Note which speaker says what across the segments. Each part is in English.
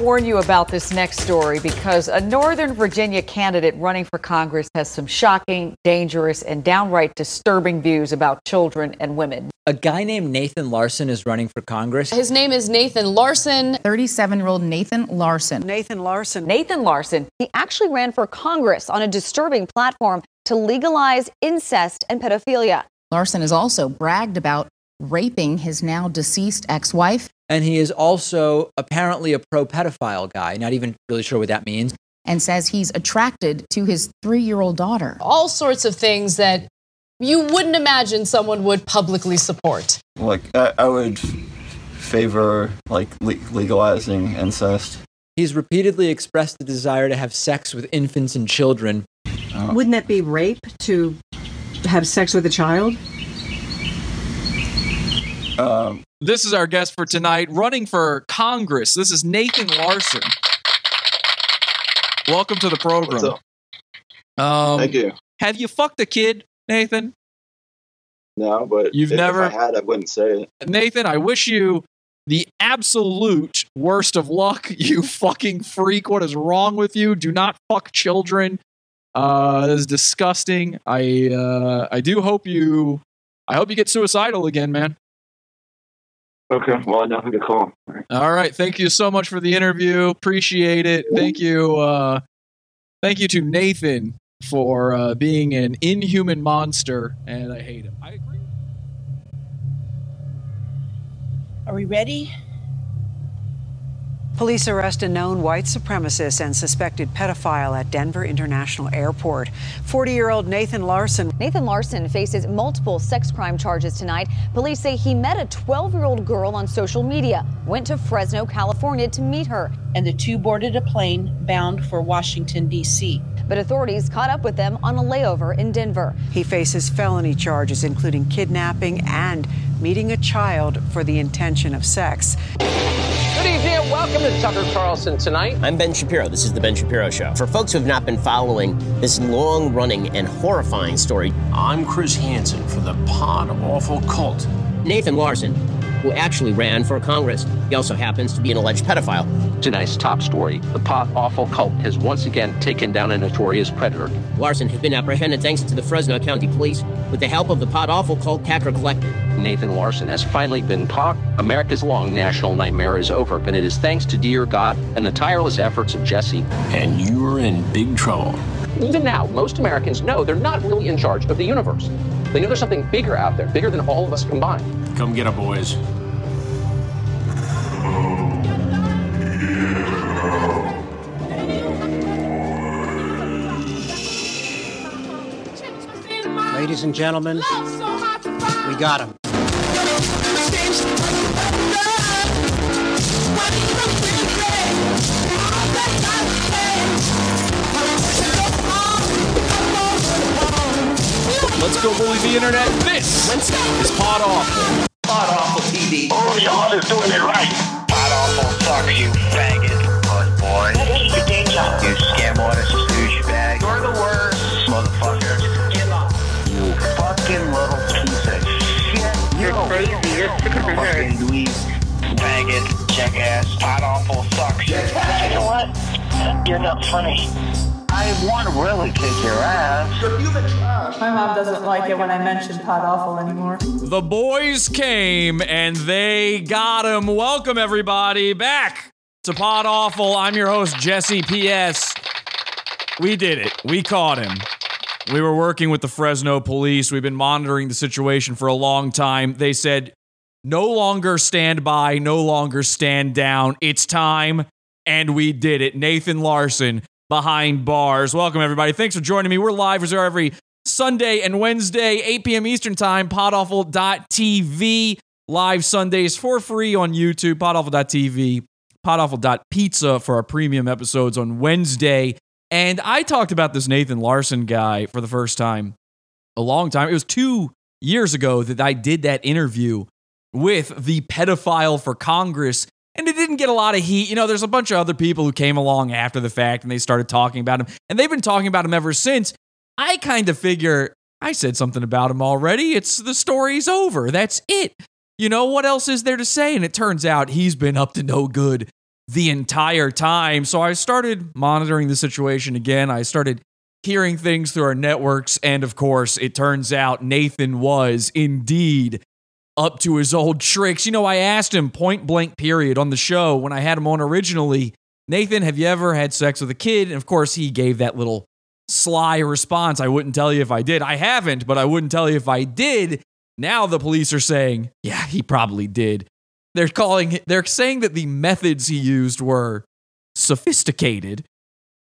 Speaker 1: I want to warn you about this next story because a Northern Virginia candidate running for Congress has some shocking, dangerous, and downright disturbing views about children and women.
Speaker 2: A guy named Nathan Larson is running for Congress.
Speaker 3: His name is Nathan Larson.
Speaker 4: 37 year old Nathan Larson.
Speaker 1: Nathan Larson. Nathan Larson. He actually ran for Congress on a disturbing platform to legalize incest and pedophilia.
Speaker 4: Larson has also bragged about raping his now deceased ex wife.
Speaker 2: And he is also apparently a pro pedophile guy, not even really sure what that means.
Speaker 4: And says he's attracted to his three year old daughter.
Speaker 3: All sorts of things that you wouldn't imagine someone would publicly support.
Speaker 5: Like, I, I would favor like le- legalizing incest.
Speaker 2: He's repeatedly expressed the desire to have sex with infants and children.
Speaker 6: Wouldn't that be rape to have sex with a child?
Speaker 7: Um, this is our guest for tonight, running for Congress. This is Nathan Larson. Welcome to the program.
Speaker 8: Um, Thank you.
Speaker 7: Have you fucked a kid, Nathan?
Speaker 8: No, but
Speaker 7: you've
Speaker 8: if,
Speaker 7: never
Speaker 8: if I had. I wouldn't say it.
Speaker 7: Nathan, I wish you the absolute worst of luck. You fucking freak! What is wrong with you? Do not fuck children. Uh, that is disgusting. I uh, I do hope you. I hope you get suicidal again, man.
Speaker 8: Okay. Well, I know who to call.
Speaker 7: All right. Thank you so much for the interview. Appreciate it. Thank you. Uh, thank you to Nathan for uh, being an inhuman monster, and I hate him. I agree.
Speaker 9: Are we ready?
Speaker 1: Police arrest a known white supremacist and suspected pedophile at Denver International Airport. 40 year old Nathan Larson.
Speaker 10: Nathan Larson faces multiple sex crime charges tonight. Police say he met a 12 year old girl on social media, went to Fresno, California to meet her.
Speaker 9: And the two boarded a plane bound for Washington, D.C.
Speaker 10: But authorities caught up with them on a layover in Denver.
Speaker 1: He faces felony charges, including kidnapping and meeting a child for the intention of sex.
Speaker 11: Good evening and welcome to Tucker Carlson Tonight.
Speaker 12: I'm Ben Shapiro. This is The Ben Shapiro Show. For folks who have not been following this long running and horrifying story,
Speaker 13: I'm Chris Hansen for the Pod Awful Cult.
Speaker 12: Nathan Larson, who actually ran for Congress. He also happens to be an alleged pedophile.
Speaker 11: Tonight's top story the Pod Awful Cult has once again taken down a notorious predator.
Speaker 12: Larson has been apprehended thanks to the Fresno County Police with the help of the Pod Awful Cult Hacker Collective.
Speaker 11: Nathan Larson has finally been caught. America's long national nightmare is over, but it is thanks to Dear God and the tireless efforts of Jesse.
Speaker 13: And you're in big trouble.
Speaker 11: Even now, most Americans know they're not really in charge of the universe. They know there's something bigger out there, bigger than all of us combined.
Speaker 13: Come get it, boys.
Speaker 14: Ladies and gentlemen, we got him.
Speaker 7: Let's go bully the internet. This is Pod Awful.
Speaker 15: Pod Awful TV. Oh, y'all is doing it right. Pod Awful, fuck you, faggot. Puss boy. You scam artist, douchebag. You're the worst, motherfucker. You fucking little piece of shit. You're crazy. You're sick of Fucking dweeb, faggot, jackass. Pod Awful sucks. You know what? You're not funny. I want to really kick your ass.
Speaker 16: My mom doesn't like it when I mention Pod Awful anymore.
Speaker 7: The boys came and they got him. Welcome, everybody, back to Pod Awful. I'm your host, Jesse P.S. We did it. We caught him. We were working with the Fresno police. We've been monitoring the situation for a long time. They said, no longer stand by, no longer stand down. It's time. And we did it. Nathan Larson behind bars. Welcome, everybody. Thanks for joining me. We're live as every Sunday and Wednesday, 8 p.m. Eastern Time, podawful.tv. Live Sundays for free on YouTube, podawful.tv, podawful.pizza for our premium episodes on Wednesday. And I talked about this Nathan Larson guy for the first time a long time. It was two years ago that I did that interview with the pedophile for Congress and it didn't get a lot of heat. You know, there's a bunch of other people who came along after the fact and they started talking about him, and they've been talking about him ever since. I kind of figure I said something about him already. It's the story's over. That's it. You know, what else is there to say? And it turns out he's been up to no good the entire time. So I started monitoring the situation again. I started hearing things through our networks. And of course, it turns out Nathan was indeed up to his old tricks. You know, I asked him point blank, period, on the show when I had him on originally Nathan, have you ever had sex with a kid? And of course, he gave that little sly response. I wouldn't tell you if I did. I haven't, but I wouldn't tell you if I did. Now the police are saying, yeah, he probably did. They're calling they're saying that the methods he used were sophisticated,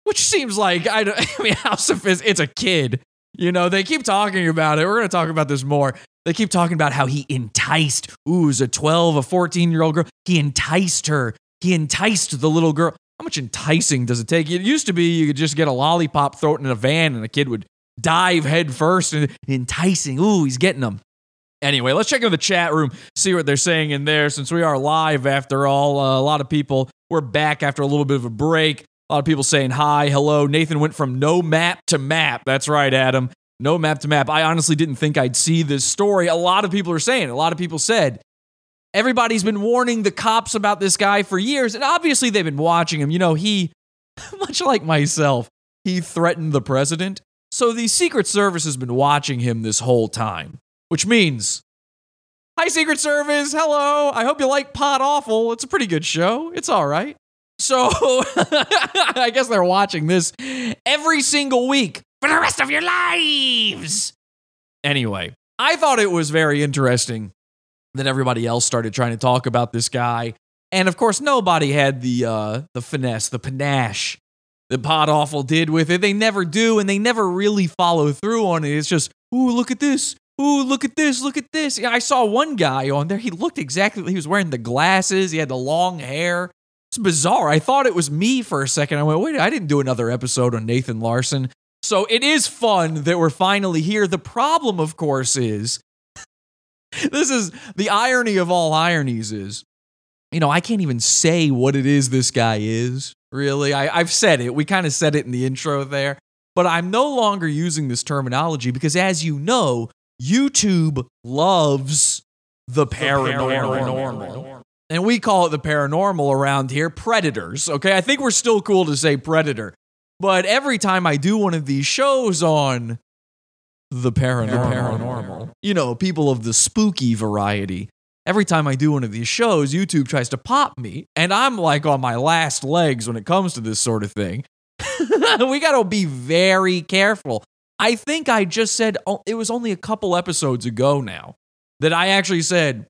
Speaker 7: which seems like I, I mean how sophisticated it's a kid. You know, they keep talking about it. We're going to talk about this more. They keep talking about how he enticed, ooh, a 12, a 14 year old girl. He enticed her. He enticed the little girl. How much enticing does it take? It used to be you could just get a lollipop, throw it in a van, and the kid would dive head first and enticing. Ooh, he's getting them. Anyway, let's check in the chat room, see what they're saying in there. Since we are live after all, uh, a lot of people, we're back after a little bit of a break. A lot of people saying hi, hello. Nathan went from no map to map. That's right, Adam. No map to map. I honestly didn't think I'd see this story. A lot of people are saying, a lot of people said, everybody's been warning the cops about this guy for years, and obviously they've been watching him. You know, he, much like myself, he threatened the president. So the Secret Service has been watching him this whole time, which means, hi, Secret Service. Hello. I hope you like Pod Awful. It's a pretty good show. It's all right. So I guess they're watching this every single week for the rest of your lives. Anyway, I thought it was very interesting that everybody else started trying to talk about this guy. And of course, nobody had the uh, the finesse, the panache that Pod Awful did with it. They never do, and they never really follow through on it. It's just, ooh, look at this. Ooh, look at this. Look at this. I saw one guy on there. He looked exactly. He was wearing the glasses. He had the long hair. It's bizarre. I thought it was me for a second. I went, wait, I didn't do another episode on Nathan Larson. So it is fun that we're finally here. The problem, of course, is this is the irony of all ironies is, you know, I can't even say what it is this guy is, really. I, I've said it. We kind of said it in the intro there. But I'm no longer using this terminology because, as you know, YouTube loves the paranormal. And we call it the paranormal around here predators. Okay. I think we're still cool to say predator. But every time I do one of these shows on the paranormal, paranormal, you know, people of the spooky variety, every time I do one of these shows, YouTube tries to pop me. And I'm like on my last legs when it comes to this sort of thing. we got to be very careful. I think I just said, oh, it was only a couple episodes ago now that I actually said,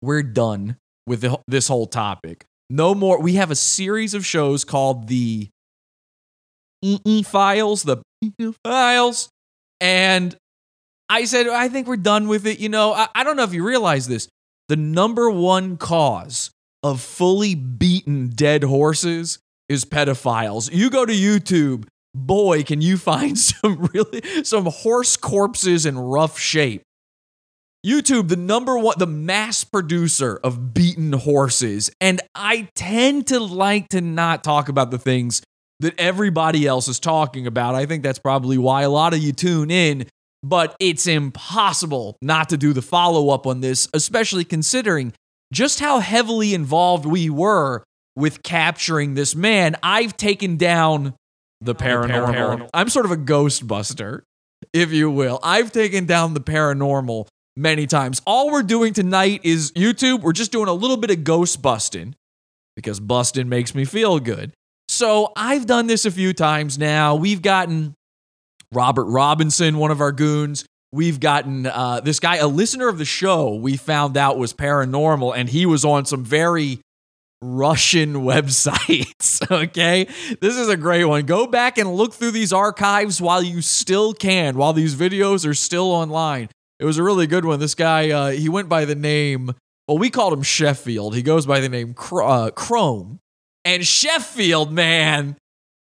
Speaker 7: we're done with the, this whole topic. No more. We have a series of shows called the EE files, the files. And I said, I think we're done with it. You know, I, I don't know if you realize this. The number one cause of fully beaten dead horses is pedophiles. You go to YouTube, boy, can you find some really some horse corpses in rough shape. YouTube, the number one, the mass producer of beaten horses. And I tend to like to not talk about the things that everybody else is talking about. I think that's probably why a lot of you tune in, but it's impossible not to do the follow up on this, especially considering just how heavily involved we were with capturing this man. I've taken down the paranormal. paranormal. I'm sort of a ghostbuster, if you will. I've taken down the paranormal many times. All we're doing tonight is YouTube, we're just doing a little bit of ghost busting because busting makes me feel good. So I've done this a few times now. We've gotten Robert Robinson, one of our goons. We've gotten uh, this guy, a listener of the show, we found out was paranormal, and he was on some very Russian websites. Okay. This is a great one. Go back and look through these archives while you still can, while these videos are still online. It was a really good one. This guy, uh, he went by the name, well, we called him Sheffield. He goes by the name uh, Chrome. And Sheffield, man,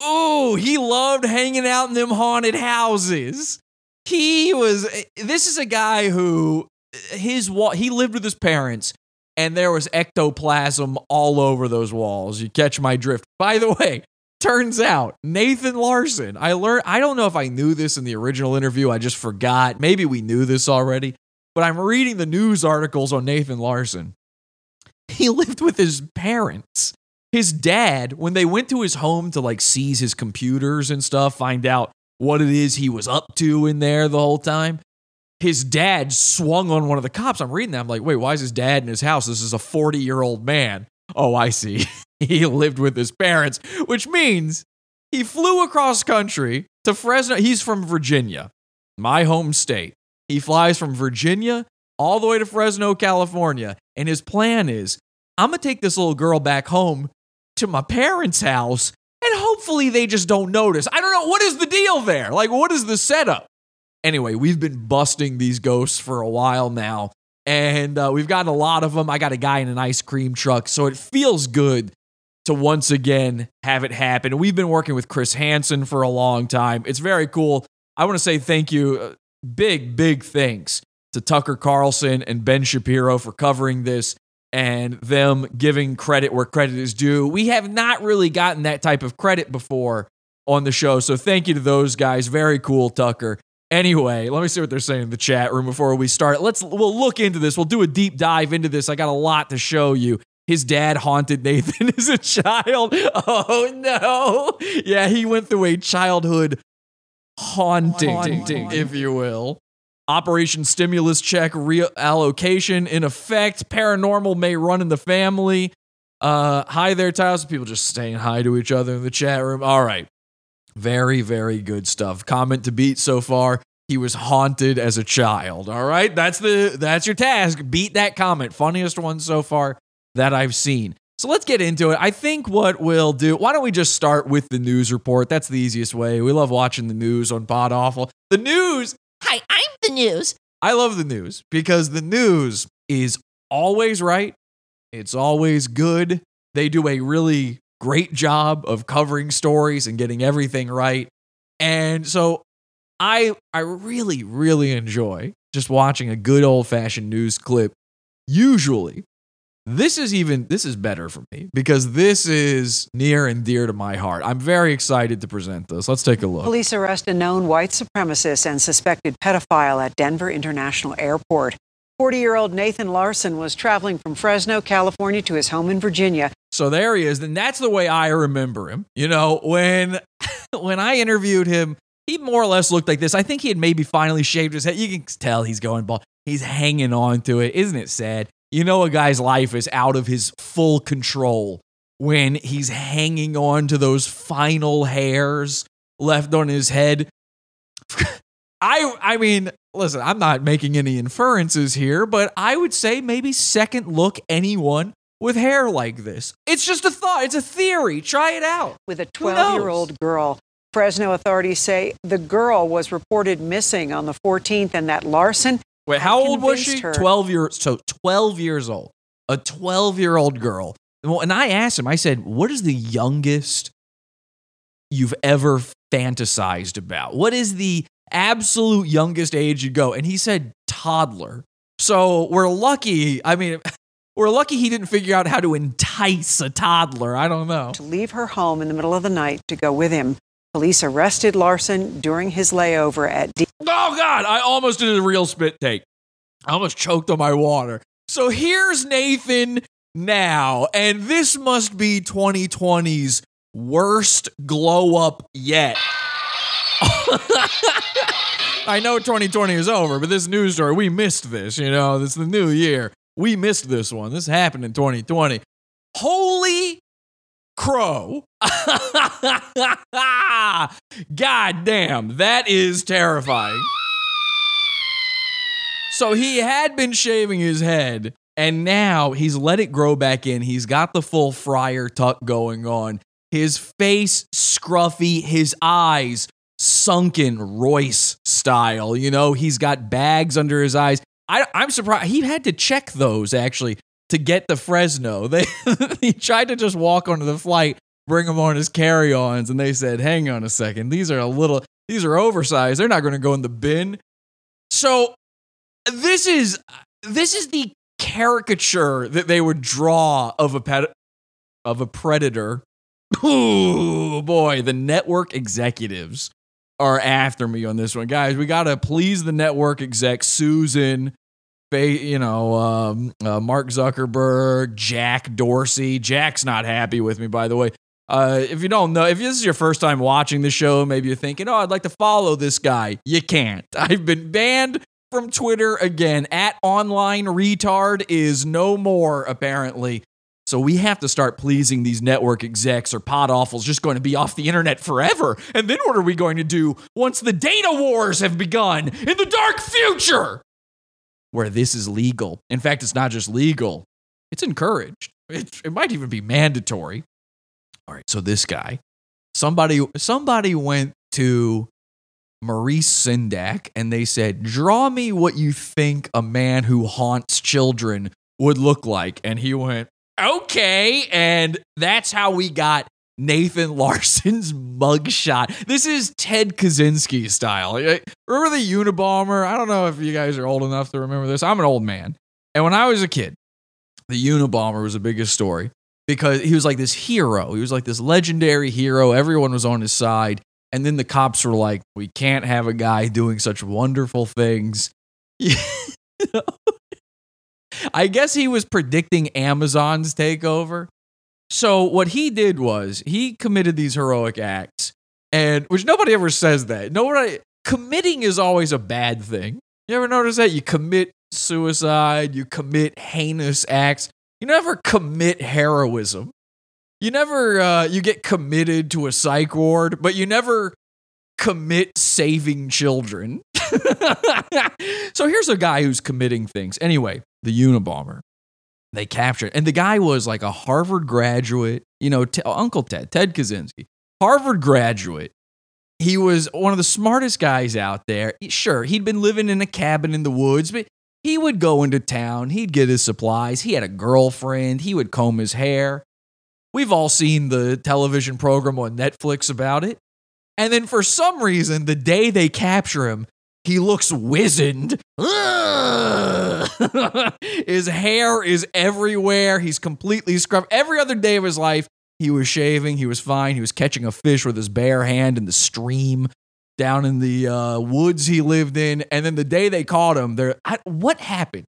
Speaker 7: ooh, he loved hanging out in them haunted houses. He was, this is a guy who, his he lived with his parents and there was ectoplasm all over those walls. You catch my drift. By the way, turns out Nathan Larson, I learned, I don't know if I knew this in the original interview, I just forgot. Maybe we knew this already, but I'm reading the news articles on Nathan Larson. He lived with his parents His dad, when they went to his home to like seize his computers and stuff, find out what it is he was up to in there the whole time, his dad swung on one of the cops. I'm reading that. I'm like, wait, why is his dad in his house? This is a 40 year old man. Oh, I see. he lived with his parents, which means he flew across country to Fresno. He's from Virginia, my home state. He flies from Virginia all the way to Fresno, California. And his plan is I'm going to take this little girl back home to my parents' house and hopefully they just don't notice. I don't know. What is the deal there? Like, what is the setup? Anyway, we've been busting these ghosts for a while now, and uh, we've gotten a lot of them. I got a guy in an ice cream truck, so it feels good to once again have it happen. We've been working with Chris Hansen for a long time. It's very cool. I want to say thank you, uh, big, big thanks to Tucker Carlson and Ben Shapiro for covering this and them giving credit where credit is due. We have not really gotten that type of credit before on the show. So thank you to those guys. Very cool, Tucker. Anyway, let me see what they're saying in the chat room before we start. Let's we'll look into this. We'll do a deep dive into this. I got a lot to show you. His dad haunted Nathan as a child. Oh no. Yeah, he went through a childhood haunting, haunting. if you will. Operation stimulus check reallocation in effect. Paranormal may run in the family. Uh, hi there, Tiles. People just saying hi to each other in the chat room. All right. Very, very good stuff. Comment to beat so far. He was haunted as a child. All right. That's the that's your task. Beat that comment. Funniest one so far that I've seen. So let's get into it. I think what we'll do, why don't we just start with the news report? That's the easiest way. We love watching the news on Pod Awful. The news. Hi, I'm the news. I love the news because the news is always right. It's always good. They do a really great job of covering stories and getting everything right. And so I I really really enjoy just watching a good old-fashioned news clip. Usually this is even this is better for me because this is near and dear to my heart. I'm very excited to present this. Let's take a look.
Speaker 17: Police arrest a known white supremacist and suspected pedophile at Denver International Airport. 40 year old Nathan Larson was traveling from Fresno, California to his home in Virginia.
Speaker 7: So there he is. And that's the way I remember him. You know, when when I interviewed him, he more or less looked like this. I think he had maybe finally shaved his head. You can tell he's going bald. He's hanging on to it. Isn't it sad? You know, a guy's life is out of his full control when he's hanging on to those final hairs left on his head. I I mean, listen, I'm not making any inferences here, but I would say maybe second look anyone with hair like this. It's just a thought, it's a theory. Try it out.
Speaker 17: With a 12 year old girl. Fresno authorities say the girl was reported missing on the 14th and that Larson.
Speaker 7: Wait, how old was she?
Speaker 17: her-
Speaker 7: 12 years so 12 years old. A 12 year old girl. Well, and I asked him, I said, what is the youngest you've ever fantasized about? What is the absolute youngest age you go? And he said toddler. So we're lucky. I mean, we're lucky he didn't figure out how to entice a toddler. I don't know.
Speaker 17: to leave her home in the middle of the night to go with him. Police arrested Larson during his layover at D.
Speaker 7: Oh God, I almost did a real spit take. I almost choked on my water. So here's Nathan now, and this must be 2020's worst glow up yet. I know 2020 is over, but this news story, we missed this, you know, it's the new year. We missed this one. This happened in 2020. Holy crow. God damn, that is terrifying. So he had been shaving his head and now he's let it grow back in. He's got the full friar tuck going on. His face scruffy, his eyes sunken Royce style. You know, he's got bags under his eyes. I, I'm surprised he had to check those actually to get to Fresno. They he tried to just walk onto the flight, bring them on his carry-ons, and they said, "Hang on a second, these are a little, these are oversized. They're not going to go in the bin." So this is this is the caricature that they would draw of a pet of a predator. Ooh, boy, the network executives are after me on this one. Guys, we got to please the network exec Susan you know, um, uh, Mark Zuckerberg, Jack Dorsey. Jack's not happy with me, by the way. Uh, if you don't know, if this is your first time watching the show, maybe you're thinking, oh, I'd like to follow this guy. You can't. I've been banned from Twitter again. At online retard is no more, apparently. So we have to start pleasing these network execs or pod awfuls just going to be off the internet forever. And then what are we going to do once the data wars have begun in the dark future? Where this is legal. In fact, it's not just legal, it's encouraged. It, it might even be mandatory. All right, so this guy, somebody somebody went to Maurice Sendak and they said, "Draw me what you think a man who haunts children would look like." And he went, "Okay." And that's how we got Nathan Larson's mugshot. This is Ted Kaczynski style. Eh, remember the Unabomber? I don't know if you guys are old enough to remember this. I'm an old man. And when I was a kid, the Unabomber was the biggest story because he was like this hero. He was like this legendary hero. Everyone was on his side. And then the cops were like, we can't have a guy doing such wonderful things. I guess he was predicting Amazon's takeover. So what he did was he committed these heroic acts, and which nobody ever says that. Nobody committing is always a bad thing. You ever notice that? You commit suicide, you commit heinous acts. You never commit heroism. You never uh, you get committed to a psych ward, but you never commit saving children. so here's a guy who's committing things. Anyway, the Unabomber. They captured, and the guy was like a Harvard graduate. You know, t- Uncle Ted, Ted Kaczynski, Harvard graduate. He was one of the smartest guys out there. Sure, he'd been living in a cabin in the woods, but he would go into town. He'd get his supplies. He had a girlfriend. He would comb his hair. We've all seen the television program on Netflix about it. And then for some reason, the day they capture him, he looks wizened. his hair is everywhere. He's completely scrubbed. Every other day of his life, he was shaving. He was fine. He was catching a fish with his bare hand in the stream down in the uh, woods he lived in. And then the day they caught him, there, what happened?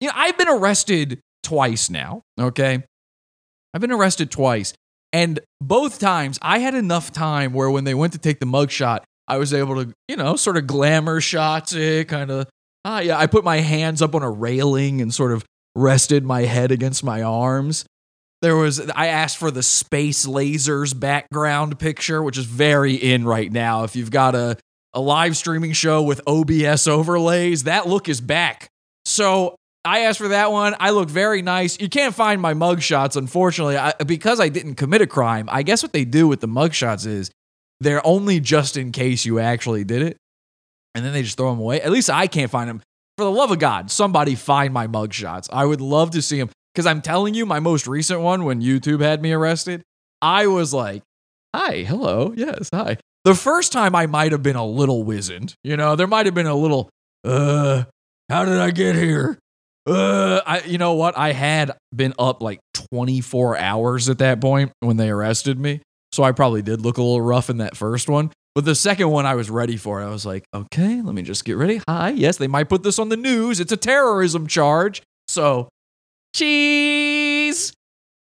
Speaker 7: You know, I've been arrested twice now. Okay, I've been arrested twice, and both times I had enough time where when they went to take the mugshot, I was able to, you know, sort of glamour shots it, kind of. Ah, yeah, I put my hands up on a railing and sort of rested my head against my arms. There was I asked for the space lasers background picture, which is very in right now. If you've got a a live streaming show with OBS overlays, that look is back. So I asked for that one. I look very nice. You can't find my mugshots, unfortunately, I, because I didn't commit a crime. I guess what they do with the mugshots is they're only just in case you actually did it, and then they just throw them away. At least I can't find them. For the love of God, somebody find my mugshots. I would love to see them. Because I'm telling you, my most recent one, when YouTube had me arrested, I was like, hi, hello, yes, hi. The first time I might have been a little wizened. You know, there might have been a little, uh, how did I get here? Uh, I, you know what? I had been up like 24 hours at that point when they arrested me. So I probably did look a little rough in that first one. But the second one, I was ready for. I was like, okay, let me just get ready. Hi, yes, they might put this on the news. It's a terrorism charge. So Cheese.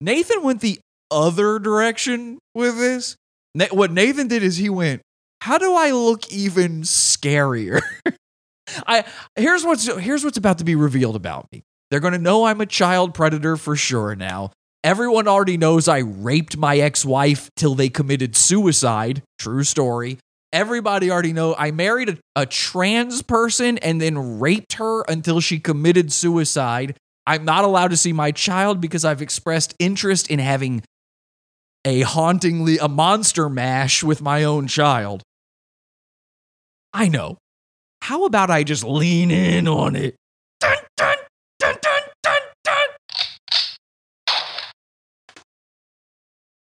Speaker 7: Nathan went the other direction with this. Na- what Nathan did is he went, "How do I look even scarier?" I here's what's here's what's about to be revealed about me. They're going to know I'm a child predator for sure now. Everyone already knows I raped my ex-wife till they committed suicide. True story. Everybody already know I married a, a trans person and then raped her until she committed suicide. I'm not allowed to see my child because I've expressed interest in having a hauntingly a monster mash with my own child. I know. How about I just lean in on it? Dun, dun, dun, dun, dun, dun.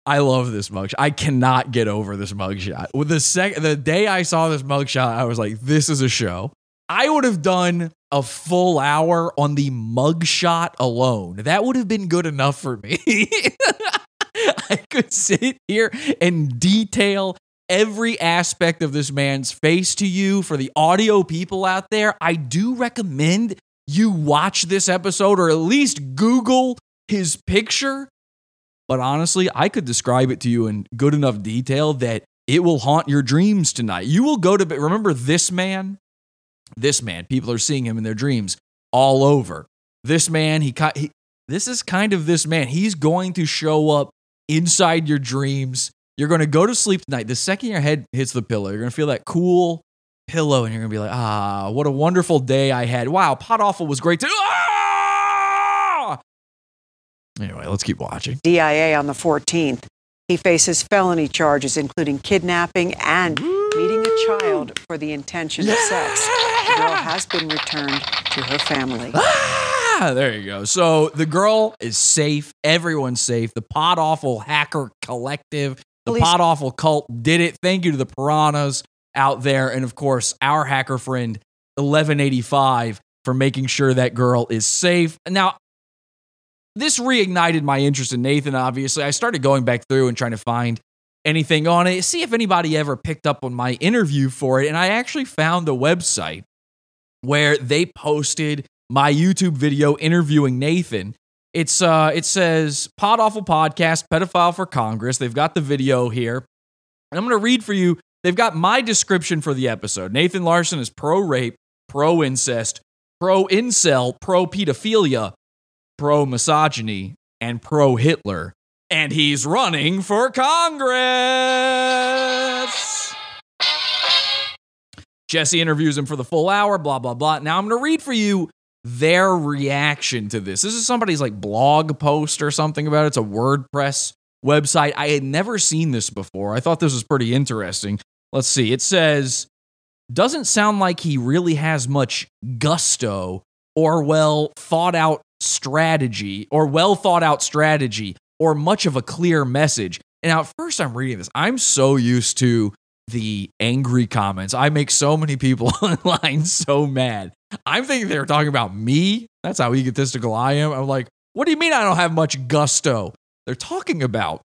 Speaker 7: I love this mugshot. I cannot get over this mugshot. With the sec- the day I saw this mugshot, I was like, this is a show. I would have done a full hour on the mugshot alone. That would have been good enough for me. I could sit here and detail every aspect of this man's face to you for the audio people out there. I do recommend you watch this episode or at least Google his picture. But honestly, I could describe it to you in good enough detail that it will haunt your dreams tonight. You will go to bed. Remember this man? This man. People are seeing him in their dreams all over. This man, he, he this is kind of this man. He's going to show up inside your dreams. You're going to go to sleep tonight. The second your head hits the pillow, you're going to feel that cool pillow and you're going to be like, ah, what a wonderful day I had. Wow, Pod Awful was great too. Ah! Anyway, let's keep watching.
Speaker 17: DIA on the 14th. He faces felony charges, including kidnapping and meeting a child for the intention of sex. The girl has been returned to her family.
Speaker 7: Ah, there you go. So the girl is safe. Everyone's safe. The Pod Awful Hacker Collective, the
Speaker 17: Police-
Speaker 7: Pod Awful Cult did it. Thank you to the piranhas out there. And of course, our hacker friend, 1185, for making sure that girl is safe. Now, this reignited my interest in Nathan, obviously. I started going back through and trying to find anything on it, see if anybody ever picked up on my interview for it. And I actually found a website where they posted my YouTube video interviewing Nathan. It's uh it says Pod Awful Podcast, Pedophile for Congress. They've got the video here. And I'm gonna read for you. They've got my description for the episode. Nathan Larson is pro rape, pro incest, pro incel, pro pedophilia, pro misogyny, and pro Hitler. And he's running for Congress. Jesse interviews him for the full hour, blah, blah, blah. Now I'm going to read for you their reaction to this. This is somebody's like blog post or something about it. It's a WordPress website. I had never seen this before. I thought this was pretty interesting. Let's see. It says, doesn't sound like he really has much gusto or well thought out strategy or well thought out strategy or much of a clear message. And now, at first, I'm reading this. I'm so used to the angry comments. I make so many people online so mad. I'm thinking they're talking about me. That's how egotistical I am. I'm like, what do you mean I don't have much gusto? They're talking about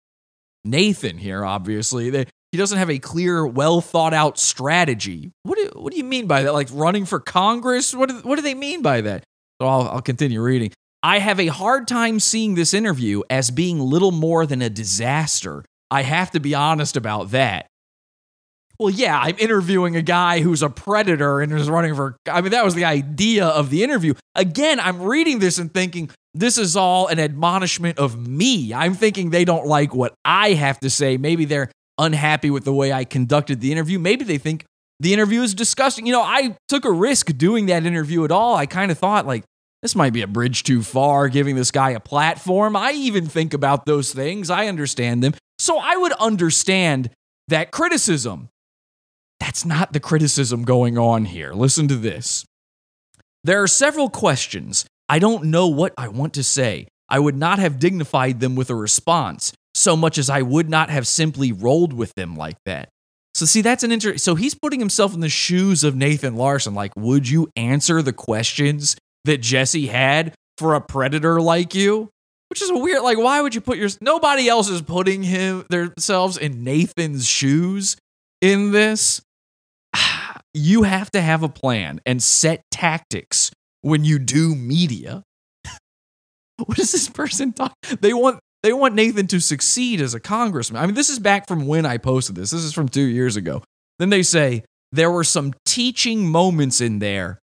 Speaker 7: Nathan here, obviously. They, he doesn't have a clear, well thought out strategy. What do, what do you mean by that? Like running for Congress? What do, what do they mean by that? So I'll, I'll continue reading. I have a hard time seeing this interview as being little more than a disaster. I have to be honest about that. Well, yeah, I'm interviewing a guy who's a predator and is running for. I mean, that was the idea of the interview. Again, I'm reading this and thinking this is all an admonishment of me. I'm thinking they don't like what I have to say. Maybe they're unhappy with the way I conducted the interview. Maybe they think the interview is disgusting. You know, I took a risk doing that interview at all. I kind of thought, like, this might be a bridge too far, giving this guy a platform. I even think about those things, I understand them. So I would understand that criticism. That's not the criticism going on here. Listen to this. There are several questions. I don't know what I want to say. I would not have dignified them with a response so much as I would not have simply rolled with them like that. So see, that's an interesting. So he's putting himself in the shoes of Nathan Larson. Like, would you answer the questions that Jesse had for a predator like you? Which is a weird. Like, why would you put your? Nobody else is putting him themselves in Nathan's shoes in this. You have to have a plan and set tactics when you do media. what is this person talk? They want they want Nathan to succeed as a congressman. I mean, this is back from when I posted this. This is from two years ago. Then they say there were some teaching moments in there.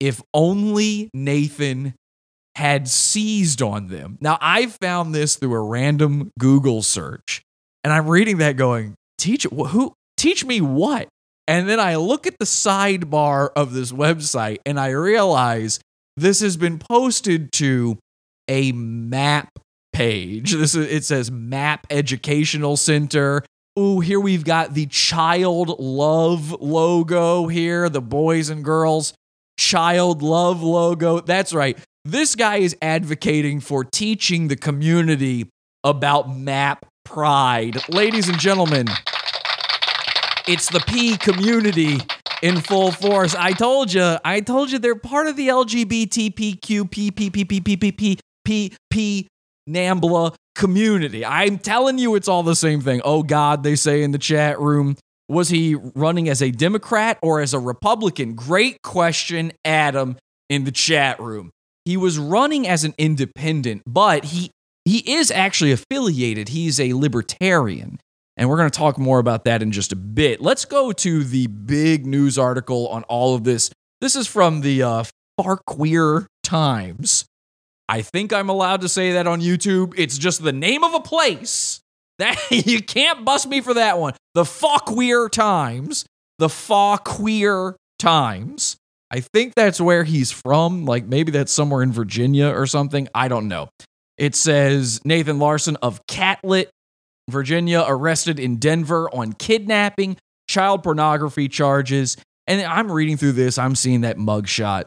Speaker 7: If only Nathan had seized on them. Now, I found this through a random Google search, and I'm reading that going, teach who teach me what? And then I look at the sidebar of this website and I realize this has been posted to a map page. This is, it says Map Educational Center. Ooh, here we've got the child love logo here, the boys and girls child love logo. That's right. This guy is advocating for teaching the community about map pride. Ladies and gentlemen, it's the P community in full force. I told you, I told you they're part of the LGBTQPPPPPPPPP NAMBLA community. I'm telling you, it's all the same thing. Oh God, they say in the chat room. Was he running as a Democrat or as a Republican? Great question, Adam. in the chat room. He was running as an independent, but he he is actually affiliated. He's a libertarian. And we're going to talk more about that in just a bit. Let's go to the big news article on all of this. This is from the uh, Times. I think I'm allowed to say that on YouTube. It's just the name of a place. That you can't bust me for that one. The Fauquier Times. The Fauquier Times. I think that's where he's from. Like maybe that's somewhere in Virginia or something. I don't know. It says Nathan Larson of Catlett, Virginia, arrested in Denver on kidnapping, child pornography charges. And I'm reading through this, I'm seeing that mugshot.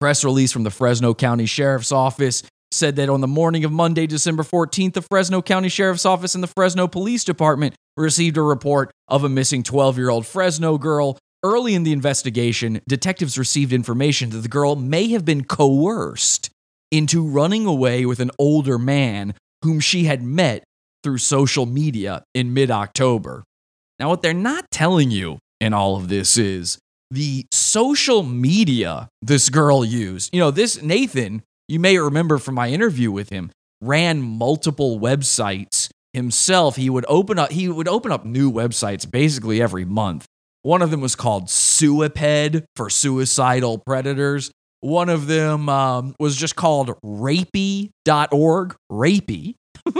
Speaker 7: Press release from the Fresno County Sheriff's Office said that on the morning of Monday, December 14th, the Fresno County Sheriff's Office and the Fresno Police Department received a report of a missing 12 year old Fresno girl. Early in the investigation, detectives received information that the girl may have been coerced into running away with an older man whom she had met through social media in mid October. Now, what they're not telling you in all of this is the social media this girl used. You know, this Nathan, you may remember from my interview with him, ran multiple websites himself. He would open up he would open up new websites basically every month. One of them was called Suiped for suicidal predators. One of them um, was just called rapey.org. Rapey.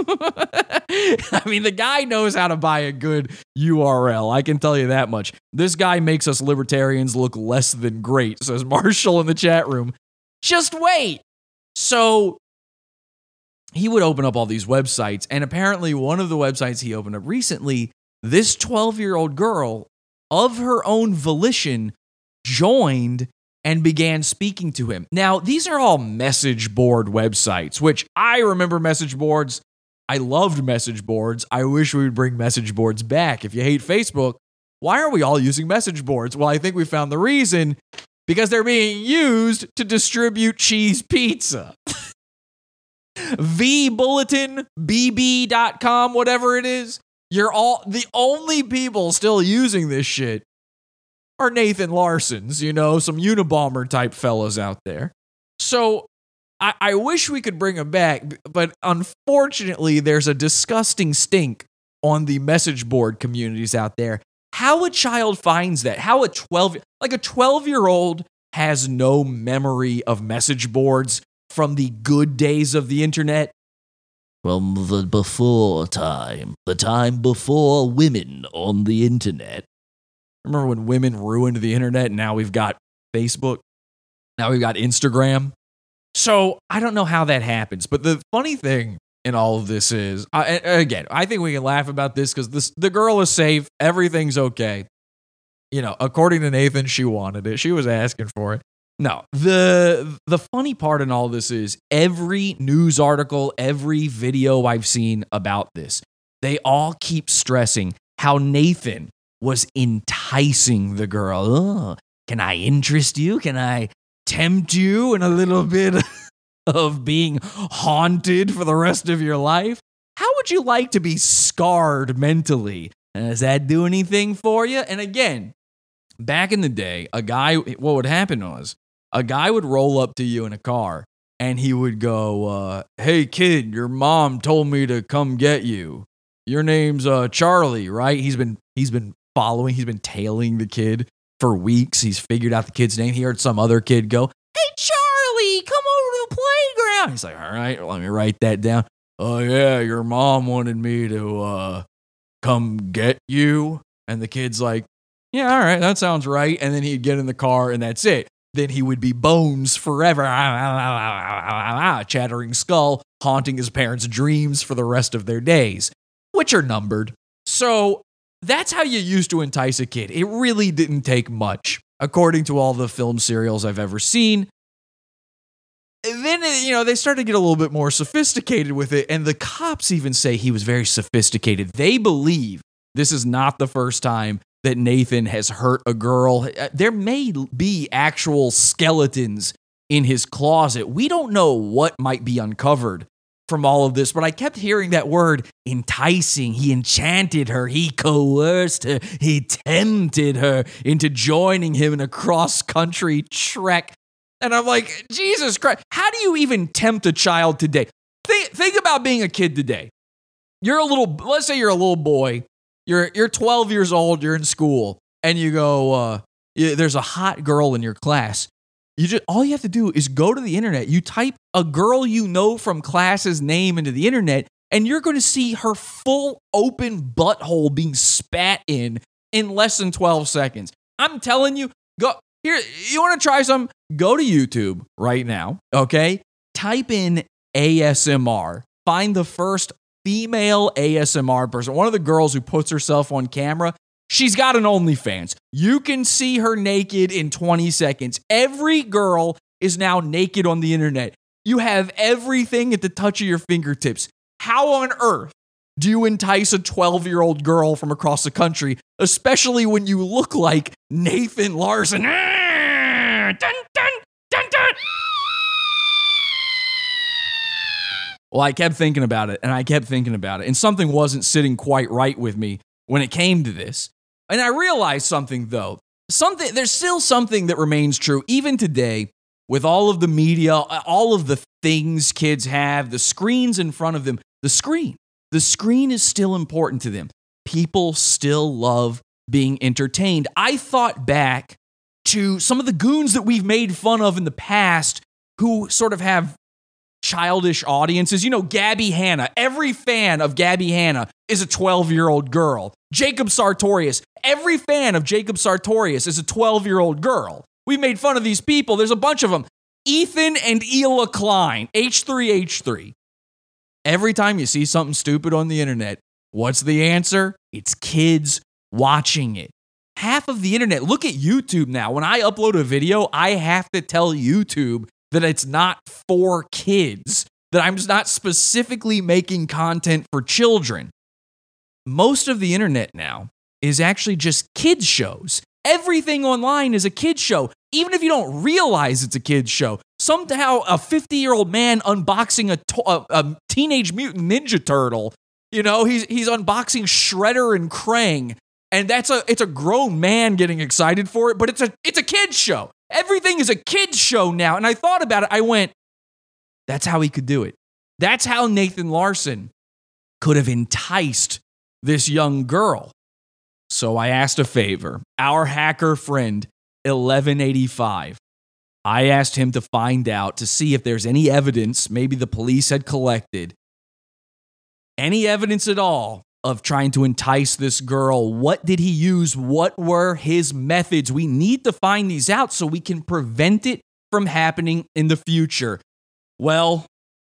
Speaker 7: I mean, the guy knows how to buy a good URL. I can tell you that much. This guy makes us libertarians look less than great, says Marshall in the chat room. Just wait. So he would open up all these websites, and apparently, one of the websites he opened up recently, this 12 year old girl, of her own volition, joined and began speaking to him. Now, these are all message board websites, which I remember message boards. I loved message boards. I wish we would bring message boards back. If you hate Facebook, why are we all using message boards? Well, I think we found the reason because they're being used to distribute cheese pizza. VBulletinBB.com, whatever it is. You're all the only people still using this shit are Nathan Larson's, you know, some Unabomber type fellows out there. So I, I wish we could bring them back, but unfortunately, there's a disgusting stink on the message board communities out there. How a child finds that, how a 12, like a 12 year old has no memory of message boards from the good days of the internet.
Speaker 18: From the before time, the time before women on the internet.
Speaker 7: Remember when women ruined the internet and now we've got Facebook? Now we've got Instagram. So I don't know how that happens. But the funny thing in all of this is, uh, again, I think we can laugh about this because the girl is safe. Everything's okay. You know, according to Nathan, she wanted it. She was asking for it. No, the the funny part in all this is every news article, every video I've seen about this, they all keep stressing how Nathan was enticing the girl. Can I interest you? Can I tempt you in a little bit of being haunted for the rest of your life? How would you like to be scarred mentally? Does that do anything for you? And again, back in the day, a guy, what would happen was a guy would roll up to you in a car and he would go, uh, Hey, kid, your mom told me to come get you. Your name's uh, Charlie, right? He's been he's been following, he's been tailing the kid for weeks. He's figured out the kid's name. He heard some other kid go, Hey, Charlie, come over to the playground. He's like, All right, let me write that down. Oh, yeah, your mom wanted me to uh, come get you. And the kid's like, Yeah, all right, that sounds right. And then he'd get in the car and that's it. Then he would be bones forever, chattering skull, haunting his parents' dreams for the rest of their days, which are numbered. So that's how you used to entice a kid. It really didn't take much, according to all the film serials I've ever seen. And then, uh, you know, they started to get a little bit more sophisticated with it, and the cops even say he was very sophisticated. They believe this is not the first time that Nathan has hurt a girl. Uh, there may be actual skeletons in his closet. We don't know what might be uncovered from all of this, but I kept hearing that word enticing. He enchanted her, he coerced her, he tempted her into joining him in a cross country trek. And I'm like, Jesus Christ, how do you even tempt a child today? Think, think about being a kid today. You're a little, let's say you're a little boy, you're, you're 12 years old, you're in school, and you go, uh, there's a hot girl in your class. You just all you have to do is go to the internet. You type a girl you know from class's name into the internet, and you're going to see her full open butthole being spat in in less than 12 seconds. I'm telling you, go here. You want to try some? Go to YouTube right now. Okay, type in ASMR. Find the first female ASMR person, one of the girls who puts herself on camera. She's got an OnlyFans. You can see her naked in 20 seconds. Every girl is now naked on the internet. You have everything at the touch of your fingertips. How on earth do you entice a 12 year old girl from across the country, especially when you look like Nathan Larson? Ah, dun, dun, dun. Well, I kept thinking about it and I kept thinking about it, and something wasn't sitting quite right with me when it came to this. And I realized something though. Something there's still something that remains true even today with all of the media, all of the things kids have, the screens in front of them. The screen. The screen is still important to them. People still love being entertained. I thought back to some of the goons that we've made fun of in the past who sort of have childish audiences. You know, Gabby Hanna. Every fan of Gabby Hanna is a 12 year old girl. Jacob Sartorius. Every fan of Jacob Sartorius is a 12 year old girl. We've made fun of these people. There's a bunch of them. Ethan and Hila Klein, H3H3. Every time you see something stupid on the internet, what's the answer? It's kids watching it. Half of the internet, look at YouTube now. When I upload a video, I have to tell YouTube that it's not for kids, that I'm just not specifically making content for children. Most of the internet now is actually just kids' shows. Everything online is a kids' show, even if you don't realize it's a kids' show. Somehow, a 50 year old man unboxing a, to- a, a Teenage Mutant Ninja Turtle, you know, he's, he's unboxing Shredder and Krang. And that's a it's a grown man getting excited for it, but it's a it's a kids show. Everything is a kids show now. And I thought about it. I went, that's how he could do it. That's how Nathan Larson could have enticed this young girl. So I asked a favor. Our hacker friend, 1185. I asked him to find out to see if there's any evidence maybe the police had collected, any evidence at all of trying to entice this girl. What did he use? What were his methods? We need to find these out so we can prevent it from happening in the future. Well,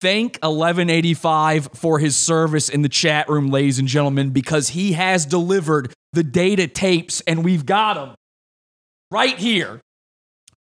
Speaker 7: thank 1185 for his service in the chat room, ladies and gentlemen, because he has delivered the data tapes and we've got them right here.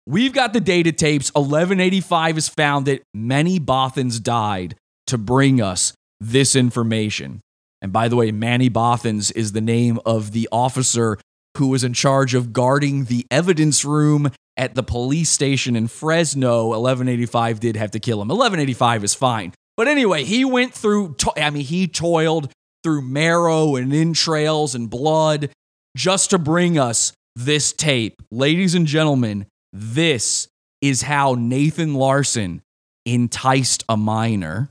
Speaker 7: We've got the data tapes. 1185 has found it. Many Bothans died to bring us this information. And by the way, Manny Bothans is the name of the officer who was in charge of guarding the evidence room at the police station in Fresno. 1185 did have to kill him. 1185 is fine. But anyway, he went through, to- I mean, he toiled through marrow and entrails and blood just to bring us this tape. Ladies and gentlemen, this is how Nathan Larson enticed a minor.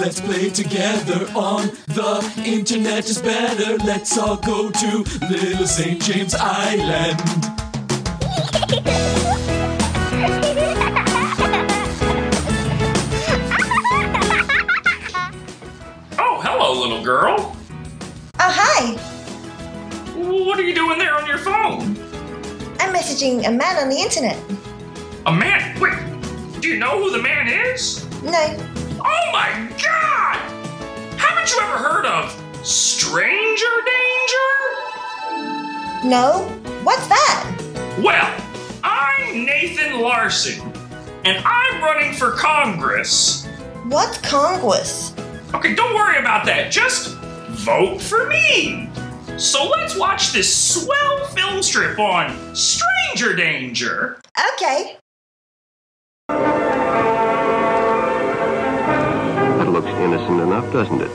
Speaker 19: Let's play together on the internet is better. Let's all go to Little St. James Island.
Speaker 20: Oh, hello, little girl.
Speaker 21: Oh, hi.
Speaker 20: What are you doing there on your phone?
Speaker 21: I'm messaging a man on the internet.
Speaker 20: A man? Wait, do you know who the man is?
Speaker 21: No.
Speaker 20: Oh my god! Haven't you ever heard of stranger danger?
Speaker 21: No? What's that?
Speaker 20: Well, I'm Nathan Larson, and I'm running for Congress.
Speaker 21: What Congress?
Speaker 20: Okay, don't worry about that. Just vote for me. So let's watch this swell film strip on stranger danger.
Speaker 21: Okay.
Speaker 22: Looks innocent enough, doesn't it?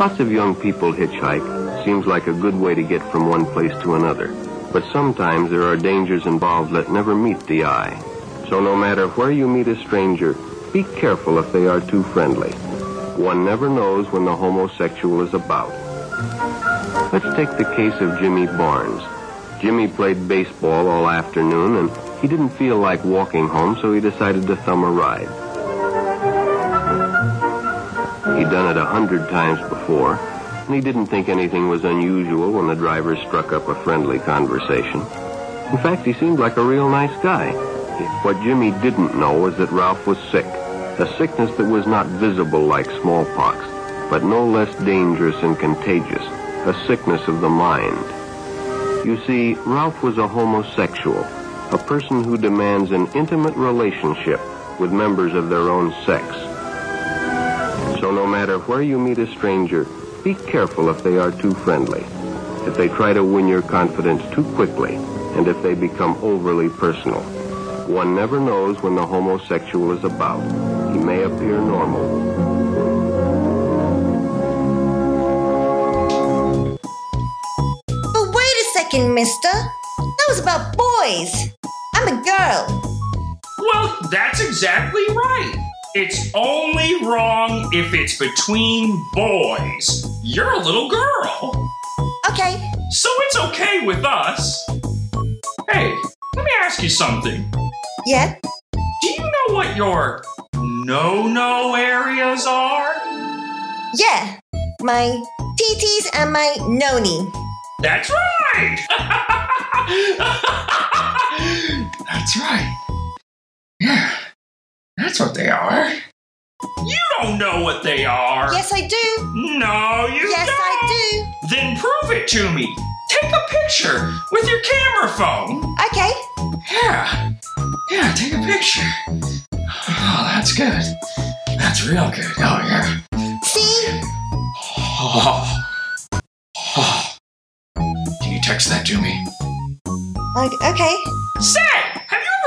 Speaker 22: Lots of young people hitchhike,
Speaker 23: seems like a good way to get from one place to another. But sometimes there are dangers involved that never meet the eye. So no matter where you meet a stranger, be careful if they are too friendly. One never knows when the homosexual is about. Let's take the case of Jimmy Barnes. Jimmy played baseball all afternoon and he didn't feel like walking home, so he decided to thumb a ride. He'd done it a hundred times before, and he didn't think anything was unusual when the driver struck up a friendly conversation. In fact, he seemed like a real nice guy. What Jimmy didn't know was that Ralph was sick, a sickness that was not visible like smallpox, but no less dangerous and contagious, a sickness of the mind. You see, Ralph was a homosexual, a person who demands an intimate relationship with members of their own sex. So no matter where you meet a stranger, be careful if they are too friendly, if they try to win your confidence too quickly, and if they become overly personal. One never knows when the homosexual is about. He may appear normal.
Speaker 21: But wait a second, mister. That was about boys. I'm a girl.
Speaker 20: Well, that's exactly right. It's only wrong if it's between boys. You're a little girl.
Speaker 21: Okay.
Speaker 20: So it's okay with us. Hey, let me ask you something.
Speaker 21: Yeah?
Speaker 20: Do you know what your no no areas are?
Speaker 21: Yeah. My TTs and my noni.
Speaker 20: That's right! That's right. Yeah, that's what they are. You don't know what they are.
Speaker 21: Yes, I do.
Speaker 20: No, you
Speaker 21: Yes,
Speaker 20: don't.
Speaker 21: Yes, I do.
Speaker 20: Then prove it to me. Take a picture with your camera phone.
Speaker 21: Okay.
Speaker 20: Yeah. Yeah, take a picture. Oh, that's good. That's real good. Oh, yeah.
Speaker 21: See?
Speaker 20: Oh. Oh. Can you text that to me?
Speaker 21: Like, okay.
Speaker 20: Say, have you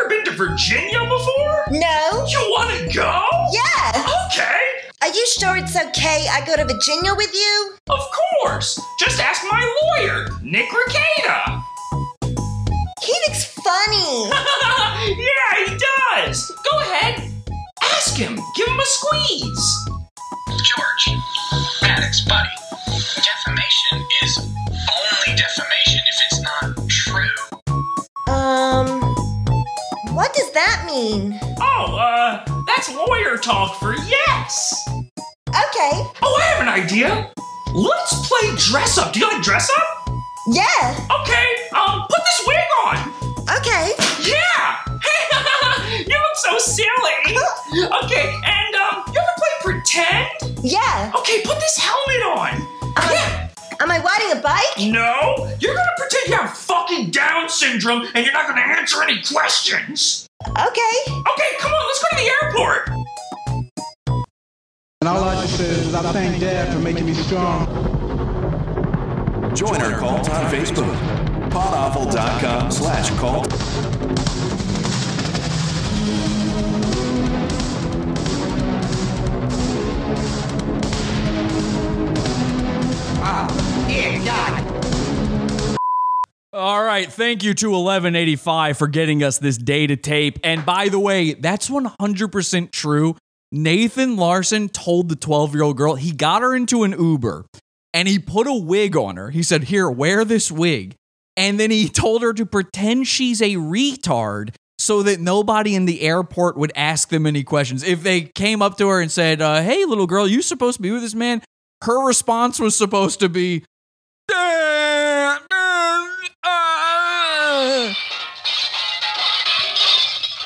Speaker 20: ever been to Virginia before?
Speaker 21: No.
Speaker 20: You want to go?
Speaker 21: Yeah.
Speaker 20: Okay.
Speaker 21: Are you sure it's okay I go to Virginia with you?
Speaker 20: Of course. Just ask my lawyer, Nick Rekieta.
Speaker 21: He looks funny.
Speaker 20: yeah, he does. Go ahead. Ask him. Give him a squeeze.
Speaker 15: George, Maddox, buddy. Defamation is only defamation if it's not true.
Speaker 21: Um, what does that mean?
Speaker 20: Oh, uh, that's lawyer talk for yes.
Speaker 21: Okay.
Speaker 20: Oh, I have an idea. Let's play dress up. Do you like dress up?
Speaker 21: Yeah.
Speaker 20: Okay, um, put this wig on.
Speaker 21: Okay.
Speaker 20: Yeah. you look so silly. Okay, and um, you ever play pretend?
Speaker 21: Yeah.
Speaker 20: Okay, put this helmet on. yeah.
Speaker 21: Am I riding a bike?
Speaker 20: No, you're gonna pretend you have fucking Down syndrome and you're not gonna answer any questions.
Speaker 21: Okay.
Speaker 20: Okay, come on, let's go to the airport.
Speaker 22: And all I just say is I thank Dad for making me strong.
Speaker 24: Join our cult on Facebook. Podawful.com slash cult.
Speaker 7: All right, thank you to 1185 for getting us this data tape. And by the way, that's 100% true. Nathan Larson told the 12 year old girl he got her into an Uber and he put a wig on her. He said, Here, wear this wig. And then he told her to pretend she's a retard so that nobody in the airport would ask them any questions. If they came up to her and said, uh, Hey, little girl, you supposed to be with this man? Her response was supposed to be,